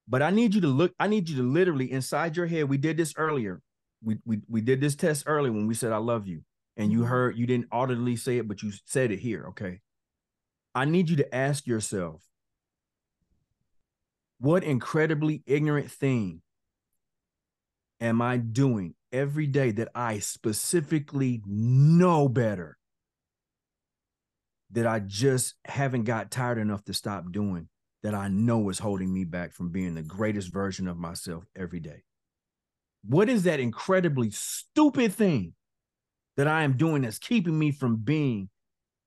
But I need you to look I need you to literally inside your head. We did this earlier. We we we did this test earlier when we said I love you and you mm-hmm. heard you didn't audibly say it but you said it here, okay? I need you to ask yourself what incredibly ignorant thing am I doing every day that I specifically know better that I just haven't got tired enough to stop doing that I know is holding me back from being the greatest version of myself every day? What is that incredibly stupid thing that I am doing that's keeping me from being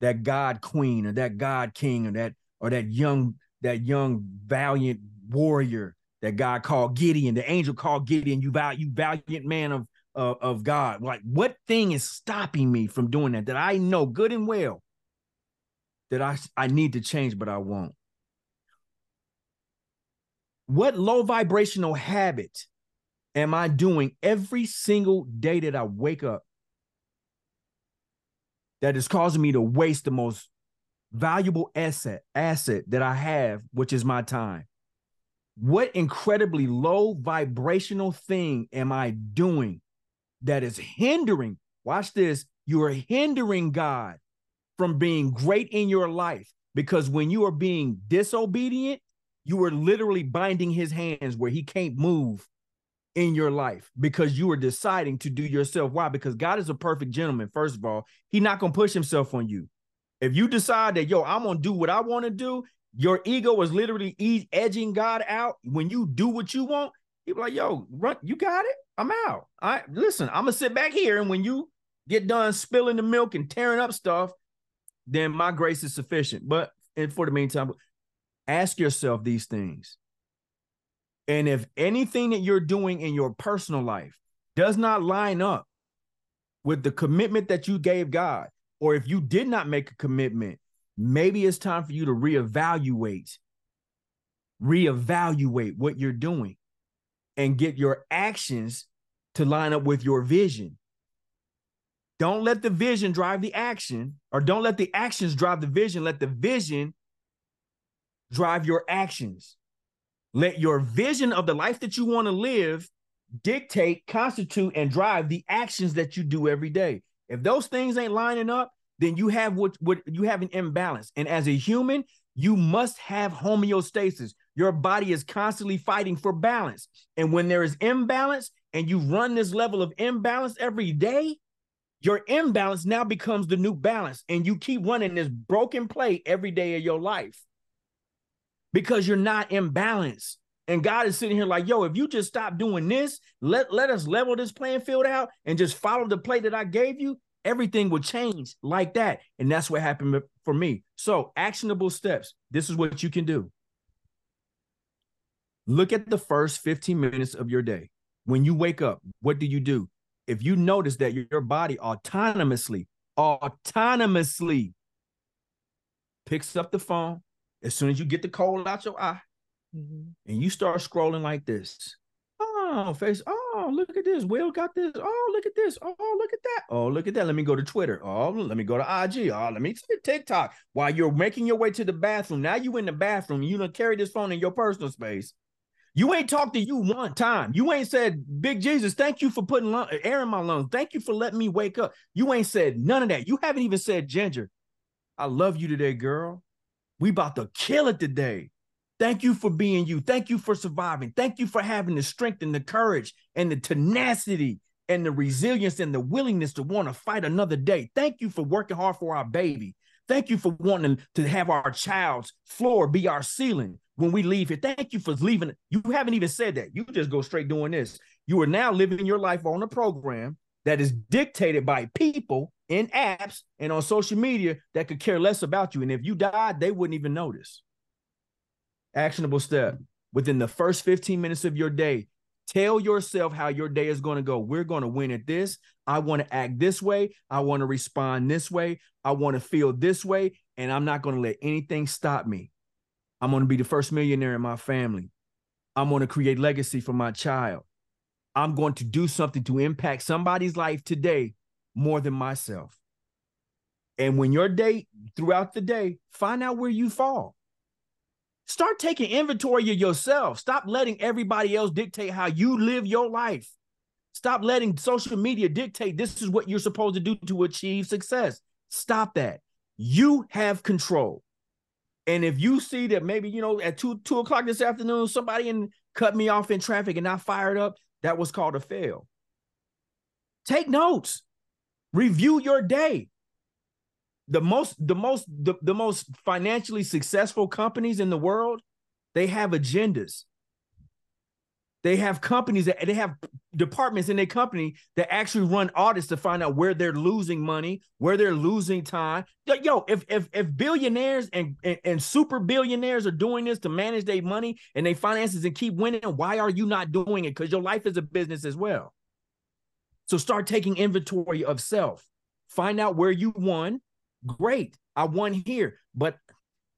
that God queen or that God king or that or that young that young valiant warrior that God called Gideon, the angel called Gideon, you val- you valiant man of, of of God. Like what thing is stopping me from doing that that I know good and well that I I need to change but I won't. What low vibrational habit am I doing every single day that I wake up that is causing me to waste the most valuable asset asset that I have, which is my time. What incredibly low vibrational thing am I doing that is hindering? Watch this. You are hindering God from being great in your life because when you are being disobedient, you are literally binding his hands where he can't move in your life because you are deciding to do yourself. Why? Because God is a perfect gentleman. First of all, He's not gonna push himself on you. If you decide that yo, I'm gonna do what I want to do, your ego is literally edging God out. When you do what you want, He's like, yo, run, you got it. I'm out. I listen, I'm gonna sit back here, and when you get done spilling the milk and tearing up stuff, then my grace is sufficient. But and for the meantime, ask yourself these things. And if anything that you're doing in your personal life does not line up with the commitment that you gave God, or if you did not make a commitment, maybe it's time for you to reevaluate, reevaluate what you're doing and get your actions to line up with your vision. Don't let the vision drive the action, or don't let the actions drive the vision. Let the vision drive your actions. Let your vision of the life that you want to live dictate, constitute, and drive the actions that you do every day. If those things ain't lining up, then you have what, what you have an imbalance. And as a human, you must have homeostasis. Your body is constantly fighting for balance. And when there is imbalance and you run this level of imbalance every day, your imbalance now becomes the new balance. And you keep running this broken play every day of your life because you're not in balance. And God is sitting here like, yo, if you just stop doing this, let, let us level this playing field out and just follow the play that I gave you, everything will change like that. And that's what happened for me. So, actionable steps. This is what you can do. Look at the first 15 minutes of your day. When you wake up, what do you do? If you notice that your body autonomously, autonomously picks up the phone, as soon as you get the cold out your eye mm-hmm. and you start scrolling like this, oh, face, oh, look at this. Will got this. Oh, look at this. Oh, look at that. Oh, look at that. Let me go to Twitter. Oh, let me go to IG. Oh, let me see TikTok. While you're making your way to the bathroom, now you in the bathroom, you don't carry this phone in your personal space. You ain't talked to you one time. You ain't said, Big Jesus, thank you for putting air in my lungs. Thank you for letting me wake up. You ain't said none of that. You haven't even said, Ginger, I love you today, girl. We about to kill it today. Thank you for being you. Thank you for surviving. Thank you for having the strength and the courage and the tenacity and the resilience and the willingness to want to fight another day. Thank you for working hard for our baby. Thank you for wanting to have our child's floor be our ceiling when we leave here. Thank you for leaving. You haven't even said that. You just go straight doing this. You are now living your life on a program that is dictated by people in apps and on social media that could care less about you. And if you died, they wouldn't even notice. Actionable step within the first 15 minutes of your day, tell yourself how your day is going to go. We're going to win at this. I want to act this way. I want to respond this way. I want to feel this way. And I'm not going to let anything stop me. I'm going to be the first millionaire in my family. I'm going to create legacy for my child. I'm going to do something to impact somebody's life today more than myself. And when your day throughout the day, find out where you fall. Start taking inventory of yourself. Stop letting everybody else dictate how you live your life. Stop letting social media dictate this is what you're supposed to do to achieve success. Stop that. You have control. And if you see that maybe, you know, at two, two o'clock this afternoon, somebody in, cut me off in traffic and I fired up, that was called a fail. Take notes. Review your day. The most the most the, the most financially successful companies in the world they have agendas. They have companies that they have departments in their company that actually run audits to find out where they're losing money where they're losing time. Yo if if if billionaires and and, and super billionaires are doing this to manage their money and their finances and keep winning why are you not doing it? Because your life is a business as well so start taking inventory of self find out where you won Great. I won here, but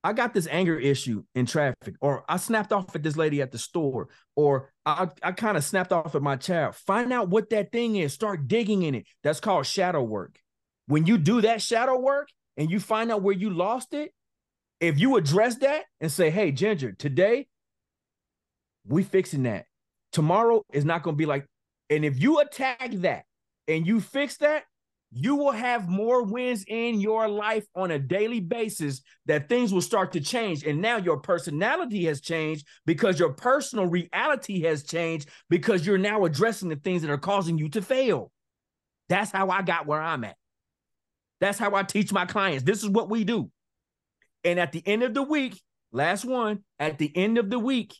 I got this anger issue in traffic, or I snapped off at this lady at the store, or I, I kind of snapped off at my child. Find out what that thing is. Start digging in it. That's called shadow work. When you do that shadow work and you find out where you lost it, if you address that and say, hey, Ginger, today we fixing that. Tomorrow is not going to be like, and if you attack that and you fix that, you will have more wins in your life on a daily basis that things will start to change. And now your personality has changed because your personal reality has changed because you're now addressing the things that are causing you to fail. That's how i got where i'm at. That's how i teach my clients. This is what we do. And at the end of the week last one at the end of the week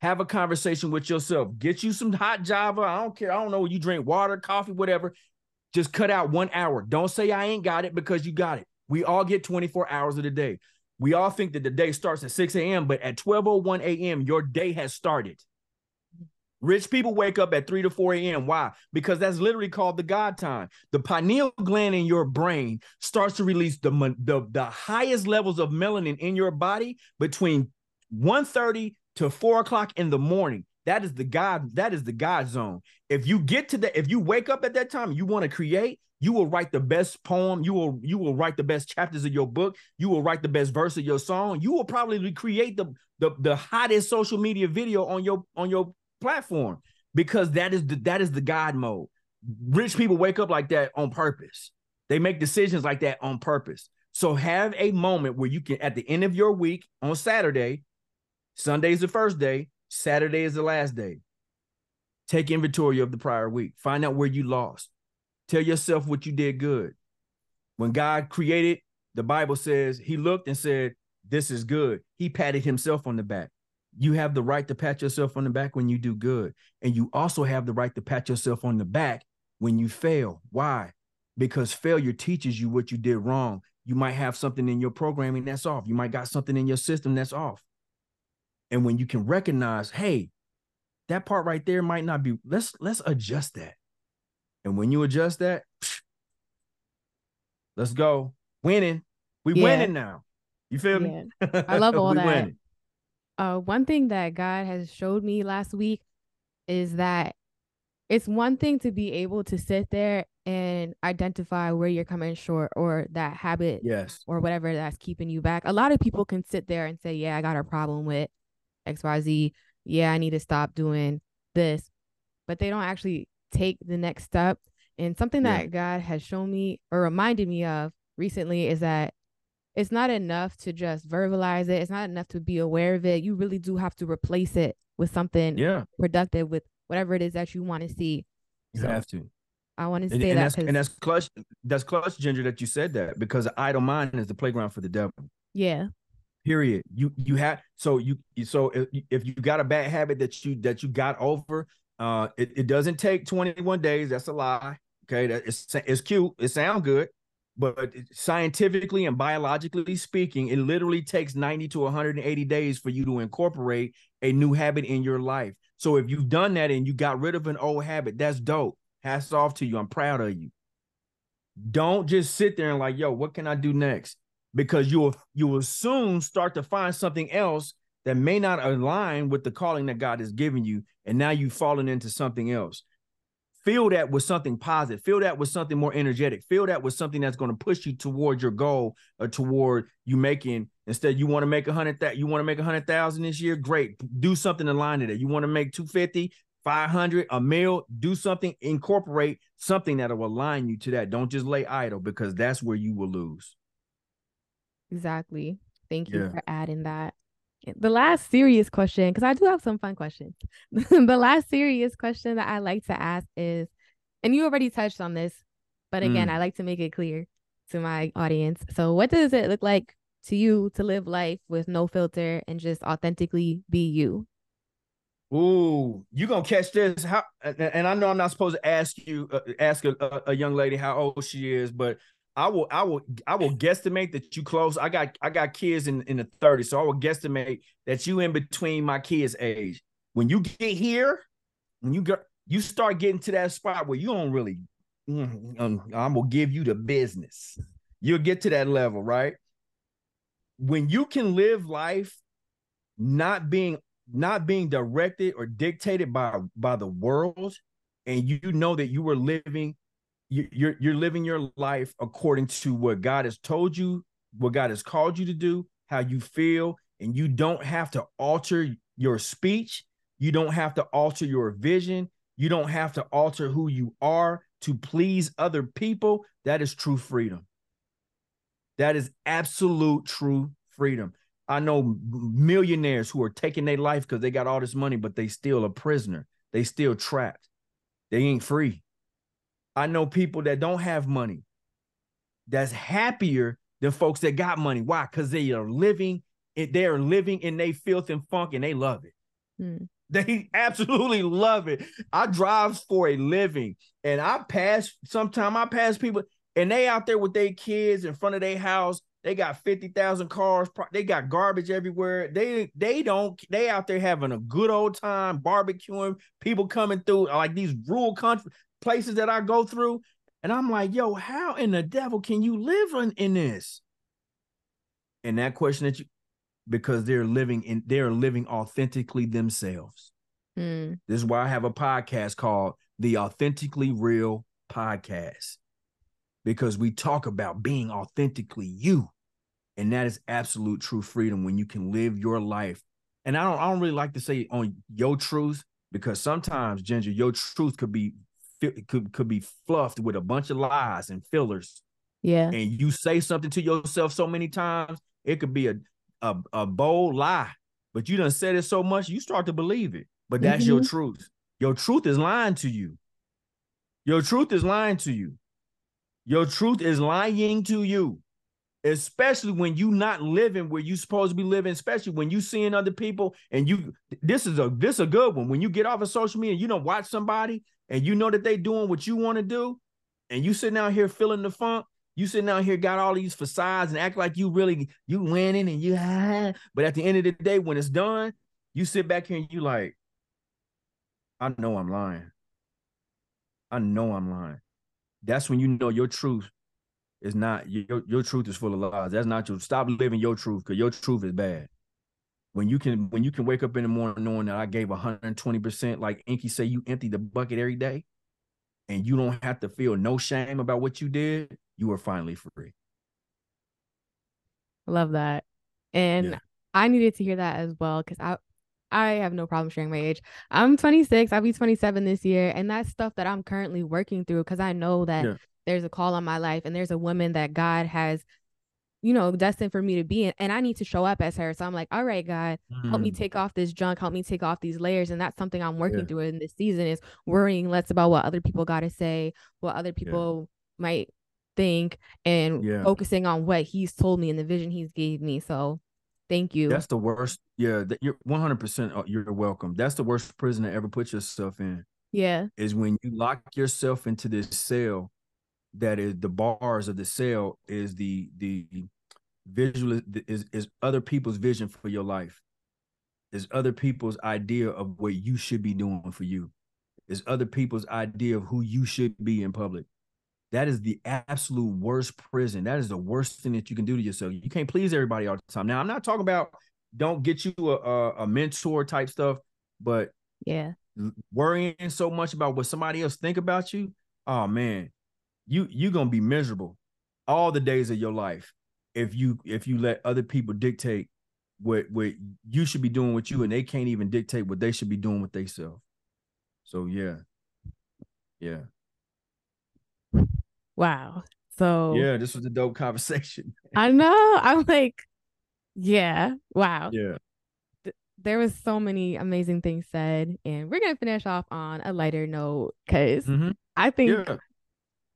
have a conversation with yourself. Get you some hot Java. I don't care. I don't know. You drink water, coffee, whatever. Just cut out one hour. Don't say I ain't got it because you got it. We all get 24 hours of the day. We all think that the day starts at 6 a.m., but at 12:01 a.m., your day has started. Rich people wake up at 3 to 4 a.m. Why? Because that's literally called the God time. The pineal gland in your brain starts to release the, the, the highest levels of melanin in your body between 1:30 to 4 o'clock in the morning. That is the God, that is the God zone. If you get to that, if you wake up at that time, you want to create, you will write the best poem, you will you will write the best chapters of your book, you will write the best verse of your song, you will probably create the the, the hottest social media video on your on your platform because that is the that is the God mode. Rich people wake up like that on purpose. They make decisions like that on purpose. So have a moment where you can at the end of your week on Saturday, Sunday's the first day, Saturday is the last day. Take inventory of the prior week. Find out where you lost. Tell yourself what you did good. When God created, the Bible says he looked and said, This is good. He patted himself on the back. You have the right to pat yourself on the back when you do good. And you also have the right to pat yourself on the back when you fail. Why? Because failure teaches you what you did wrong. You might have something in your programming that's off. You might got something in your system that's off. And when you can recognize, hey, that part right there might not be, let's let's adjust that. And when you adjust that, psh, let's go. Winning. We yeah. winning now. You feel yeah. me? [laughs] I love all that. Winning. Uh, one thing that God has showed me last week is that it's one thing to be able to sit there and identify where you're coming short or that habit yes or whatever that's keeping you back a lot of people can sit there and say yeah i got a problem with XYZ, yeah, I need to stop doing this. But they don't actually take the next step. And something that yeah. God has shown me or reminded me of recently is that it's not enough to just verbalize it. It's not enough to be aware of it. You really do have to replace it with something yeah. productive with whatever it is that you want to see. You so, have to. I want to say and, and that that's, and that's clutch. That's clutch, Ginger, that you said that because the idle mind is the playground for the devil. Yeah. Period. You you have so you so if you got a bad habit that you that you got over, uh, it, it doesn't take 21 days. That's a lie. Okay, that it's it's cute. It sounds good, but scientifically and biologically speaking, it literally takes 90 to 180 days for you to incorporate a new habit in your life. So if you've done that and you got rid of an old habit, that's dope. Hats off to you. I'm proud of you. Don't just sit there and like, yo, what can I do next? Because you'll you will soon start to find something else that may not align with the calling that God has given you, and now you've fallen into something else. Fill that with something positive. Fill that with something more energetic. Fill that with something that's going to push you toward your goal or toward you making. Instead, you want to make a hundred that you want to make a hundred thousand this year. Great, do something in line to that. You want to make two fifty. 500 a mil do something incorporate something that will align you to that don't just lay idle because that's where you will lose exactly thank you yeah. for adding that the last serious question, because I do have some fun questions. [laughs] the last serious question that I like to ask is, and you already touched on this, but again, mm. I like to make it clear to my audience. So, what does it look like to you to live life with no filter and just authentically be you? Ooh, you gonna catch this? How? And I know I'm not supposed to ask you, uh, ask a, a young lady how old she is, but I will I will I will guesstimate that you close. I got I got kids in, in the 30s, so I will guesstimate that you in between my kids' age. When you get here, when you get you start getting to that spot where you don't really mm, um, I'm gonna give you the business. You'll get to that level, right? When you can live life not being not being directed or dictated by by the world and you know that you were living you're you're living your life according to what God has told you, what God has called you to do, how you feel, and you don't have to alter your speech, you don't have to alter your vision, you don't have to alter who you are to please other people. That is true freedom. That is absolute true freedom. I know millionaires who are taking their life because they got all this money, but they still a prisoner. They still trapped. They ain't free. I know people that don't have money that's happier than folks that got money. Why? Because they are living, they are living in they filth and funk and they love it. Hmm. [laughs] They absolutely love it. I drive for a living and I pass, sometimes I pass people and they out there with their kids in front of their house. They got 50,000 cars. They got garbage everywhere. They they don't they out there having a good old time barbecuing. People coming through like these rural country places that I go through. And I'm like, yo, how in the devil can you live in, in this? And that question that you because they're living in they're living authentically themselves. Mm. This is why I have a podcast called the Authentically Real Podcast. Because we talk about being authentically you. And that is absolute true freedom when you can live your life. And I don't I don't really like to say on your truth because sometimes Ginger, your truth could be could could be fluffed with a bunch of lies and fillers. Yeah. And you say something to yourself so many times, it could be a a, a bold lie, but you done said it so much, you start to believe it. But that's mm-hmm. your truth. Your truth is lying to you. Your truth is lying to you. Your truth is lying to you. Especially when you not living where you supposed to be living, especially when you seeing other people and you this is a this is a good one. When you get off of social media, you don't watch somebody and you know that they doing what you want to do, and you sitting out here feeling the funk, you sitting out here got all these facades and act like you really you winning and you ah, [laughs] but at the end of the day, when it's done, you sit back here and you like, I know I'm lying. I know I'm lying. That's when you know your truth is not your your truth is full of lies. That's not your stop living your truth because your truth is bad when you can when you can wake up in the morning knowing that I gave 120%, like Inky say, you empty the bucket every day, and you don't have to feel no shame about what you did, you are finally free. Love that. And yeah. I needed to hear that as well because I I have no problem sharing my age. I'm 26. I'll be 27 this year. And that's stuff that I'm currently working through because I know that yeah. there's a call on my life and there's a woman that God has you know, destined for me to be in. And I need to show up as her. So I'm like, all right, God, mm. help me mm. take off this junk, help me take off these layers. And that's something I'm working yeah. through in this season is worrying less about what other people gotta say, what other people yeah. might think, and yeah. focusing on what he's told me and the vision he's gave me. So thank you. That's the worst. Yeah, that you're 100 percent uh, you're welcome. That's the worst prison to ever put yourself in. Yeah. Is when you lock yourself into this cell that is the bars of the cell is the the visual is is other people's vision for your life. Is other people's idea of what you should be doing for you. Is other people's idea of who you should be in public. That is the absolute worst prison. That is the worst thing that you can do to yourself. You can't please everybody all the time. Now i'm not talking about don't get you a, a, a mentor type stuff but yeah. worrying so much about what somebody else think about you oh man you you're gonna be miserable all the days of your life if you if you let other people dictate what what you should be doing with you and they can't even dictate what they should be doing with themselves so yeah. Yeah. Wow. So yeah this was a dope conversation. [laughs] I know. I'm like yeah. Wow. Yeah. There was so many amazing things said and we're gonna finish off on a lighter note because mm-hmm. i think yeah.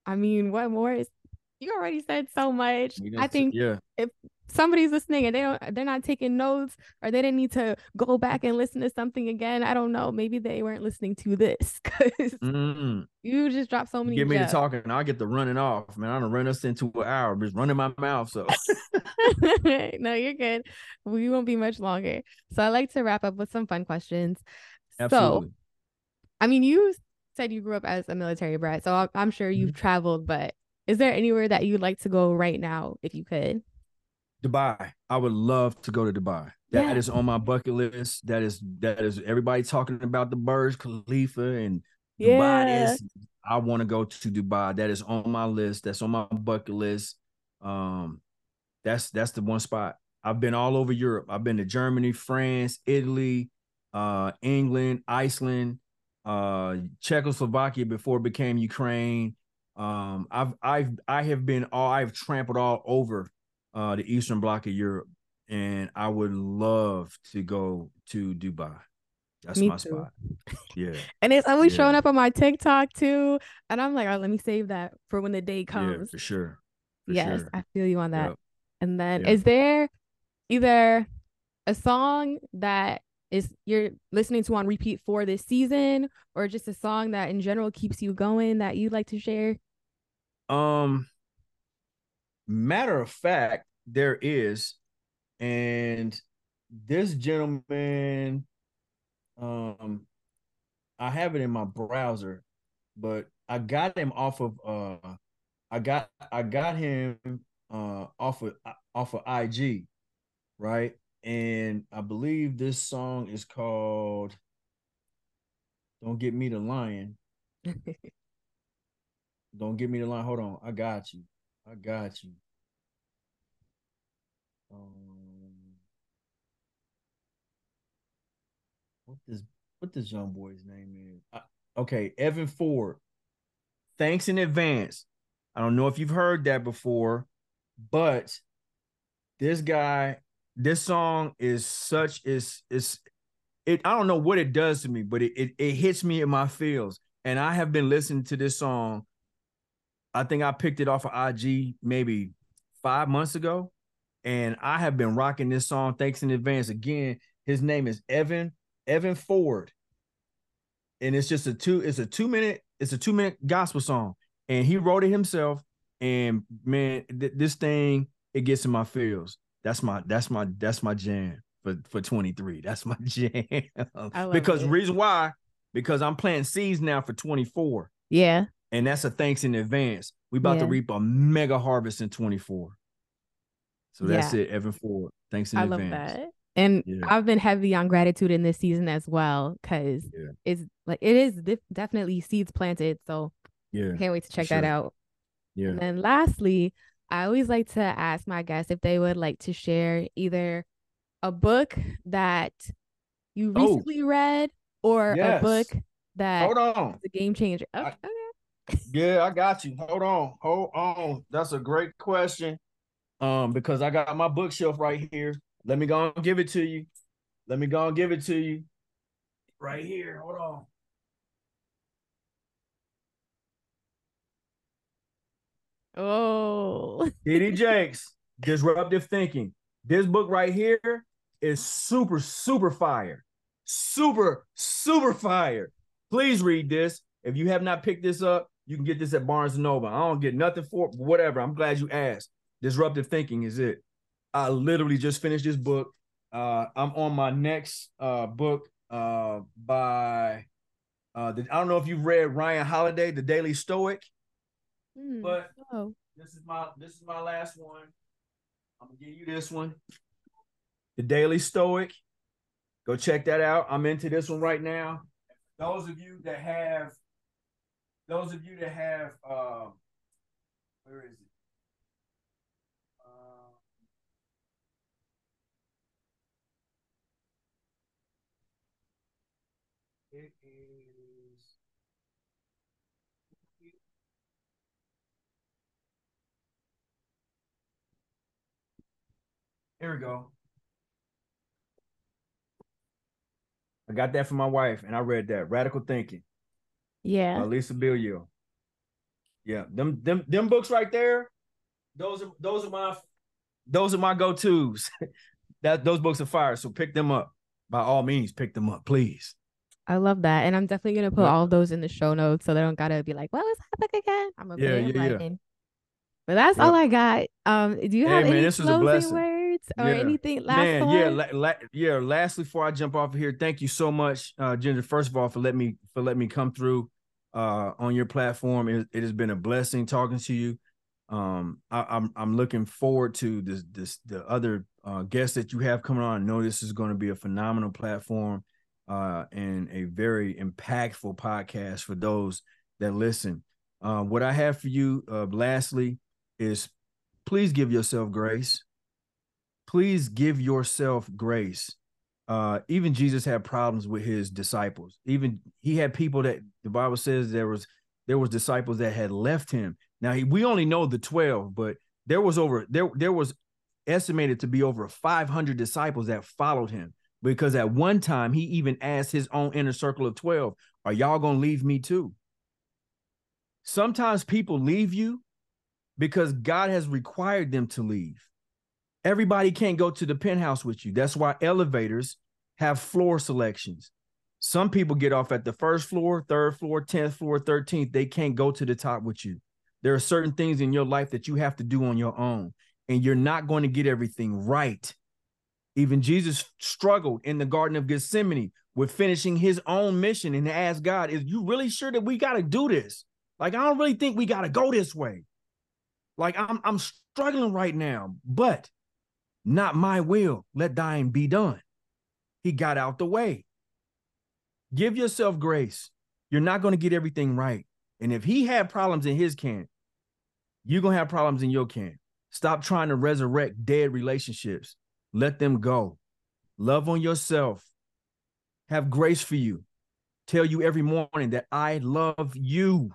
I mean, what more is you already said so much. I think yeah. if somebody's listening and they don't they're not taking notes or they didn't need to go back and listen to something again, I don't know. Maybe they weren't listening to this [laughs] because mm-hmm. you just dropped so many. Get me to talking, I'll get the running off, man. I'm gonna run us into an hour, just running my mouth. So [laughs] no, you're good. We won't be much longer. So I like to wrap up with some fun questions. Absolutely. So I mean, you said you grew up as a military brat, so I'm sure you've mm-hmm. traveled. But is there anywhere that you'd like to go right now, if you could? Dubai. I would love to go to Dubai. That yeah. is on my bucket list. That is that is everybody talking about the Burj Khalifa and yeah. Dubai. Is, I want to go to Dubai. That is on my list. That's on my bucket list. Um, that's that's the one spot. I've been all over Europe. I've been to Germany, France, Italy, uh, England, Iceland, uh, Czechoslovakia before it became Ukraine. Um, I've I've I have been all I've trampled all over uh, the Eastern Bloc of Europe, and I would love to go to Dubai. That's me my too. spot. Yeah. [laughs] and it's always yeah. showing up on my TikTok too. And I'm like, oh, let me save that for when the day comes. Yeah, for sure. For yes, sure. I feel you on that. Yep. And then yep. is there either a song that is you're listening to on repeat for this season or just a song that in general keeps you going that you'd like to share? Um matter of fact, there is and this gentleman um I have it in my browser, but I got him off of uh I got I got him uh off of off of IG, right? And I believe this song is called "Don't Get Me the Lion." [laughs] Don't get me the line. Hold on, I got you. I got you. Um, what this what this young boy's name is? I, okay, Evan Ford. Thanks in advance. I don't know if you've heard that before, but this guy this song is such is is it I don't know what it does to me, but it, it it hits me in my feels. And I have been listening to this song. I think I picked it off of IG maybe five months ago. And I have been rocking this song. Thanks in advance. Again, his name is Evan, Evan Ford. And it's just a two, it's a two minute, it's a two minute gospel song. And he wrote it himself. And man, th- this thing, it gets in my feels. That's my that's my that's my jam for for 23. That's my [laughs] jam. because it. reason why because I'm planting seeds now for 24. Yeah. And that's a thanks in advance. We about yeah. to reap a mega harvest in 24. So that's yeah. it, Evan Ford. Thanks in I advance. I love that. And yeah. I've been heavy on gratitude in this season as well because it's like it is definitely seeds planted. So yeah, can't wait to check sure. that out. Yeah. And then lastly, I always like to ask my guests if they would like to share either a book that you oh. recently oh, read or yes. a book that hold on the game changer. Oh, I, okay. [laughs] yeah, I got you. Hold on. Hold on. That's a great question. Um, because I got my bookshelf right here. Let me go and give it to you. Let me go and give it to you. Right here. Hold on. Oh. [laughs] T.D. Jakes, Disruptive Thinking. This book right here is super, super fire. Super, super fire. Please read this. If you have not picked this up, you can get this at Barnes Noble. I don't get nothing for it, whatever. I'm glad you asked. Disruptive Thinking is it. I literally just finished this book. Uh, I'm on my next uh, book uh, by uh, the, I don't know if you've read Ryan Holiday, The Daily Stoic, mm, but oh. this is my this is my last one. I'm gonna give you this one, The Daily Stoic. Go check that out. I'm into this one right now. Those of you that have, those of you that have, um where is it? Uh, it is. Here we go. I got that from my wife, and I read that Radical Thinking. Yeah, uh, Lisa Bilyeu. Yeah, them them them books right there. Those are those are my those are my go tos. [laughs] that those books are fire. So pick them up by all means. Pick them up, please. I love that, and I'm definitely gonna put all those in the show notes so they don't gotta be like, "What was that book again?" I'm gonna yeah, yeah, yeah. But that's yep. all I got. Um, do you have man, any closing words? or yeah. anything last Man, yeah, la- la- yeah. Lastly, before I jump off of here, thank you so much, uh, Ginger. First of all, for letting me for letting me come through uh, on your platform. It, it, has been a blessing talking to you. Um, I, am I'm, I'm looking forward to this this the other uh, guests that you have coming on. I know this is going to be a phenomenal platform uh, and a very impactful podcast for those that listen. Uh, what I have for you, uh, lastly, is please give yourself grace please give yourself grace. Uh, even Jesus had problems with his disciples. Even he had people that the Bible says there was there was disciples that had left him. Now he, we only know the 12, but there was over there there was estimated to be over 500 disciples that followed him because at one time he even asked his own inner circle of 12, "Are y'all going to leave me too?" Sometimes people leave you because God has required them to leave. Everybody can't go to the penthouse with you. That's why elevators have floor selections. Some people get off at the first floor, third floor, 10th floor, 13th. They can't go to the top with you. There are certain things in your life that you have to do on your own, and you're not going to get everything right. Even Jesus struggled in the Garden of Gethsemane with finishing his own mission and asked God, Is you really sure that we got to do this? Like, I don't really think we got to go this way. Like, I'm, I'm struggling right now, but not my will, let thine be done. He got out the way. Give yourself grace. You're not going to get everything right. And if he had problems in his camp, you're going to have problems in your camp. Stop trying to resurrect dead relationships. Let them go. Love on yourself. Have grace for you. Tell you every morning that I love you.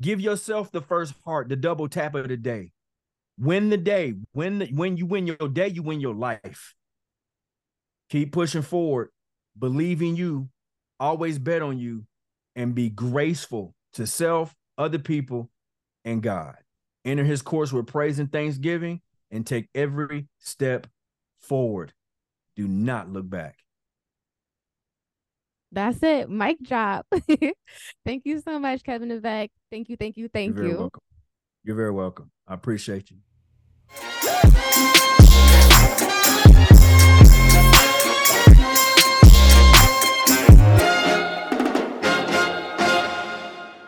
Give yourself the first heart, the double tap of the day. Win the day. When the, when you win your day, you win your life. Keep pushing forward. Believe in you. Always bet on you and be graceful to self, other people, and God. Enter his course with praise and thanksgiving and take every step forward. Do not look back. That's it. Mic drop. [laughs] thank you so much, Kevin Nivek. Thank you, thank you, thank You're you. Welcome. You're very welcome. I appreciate you.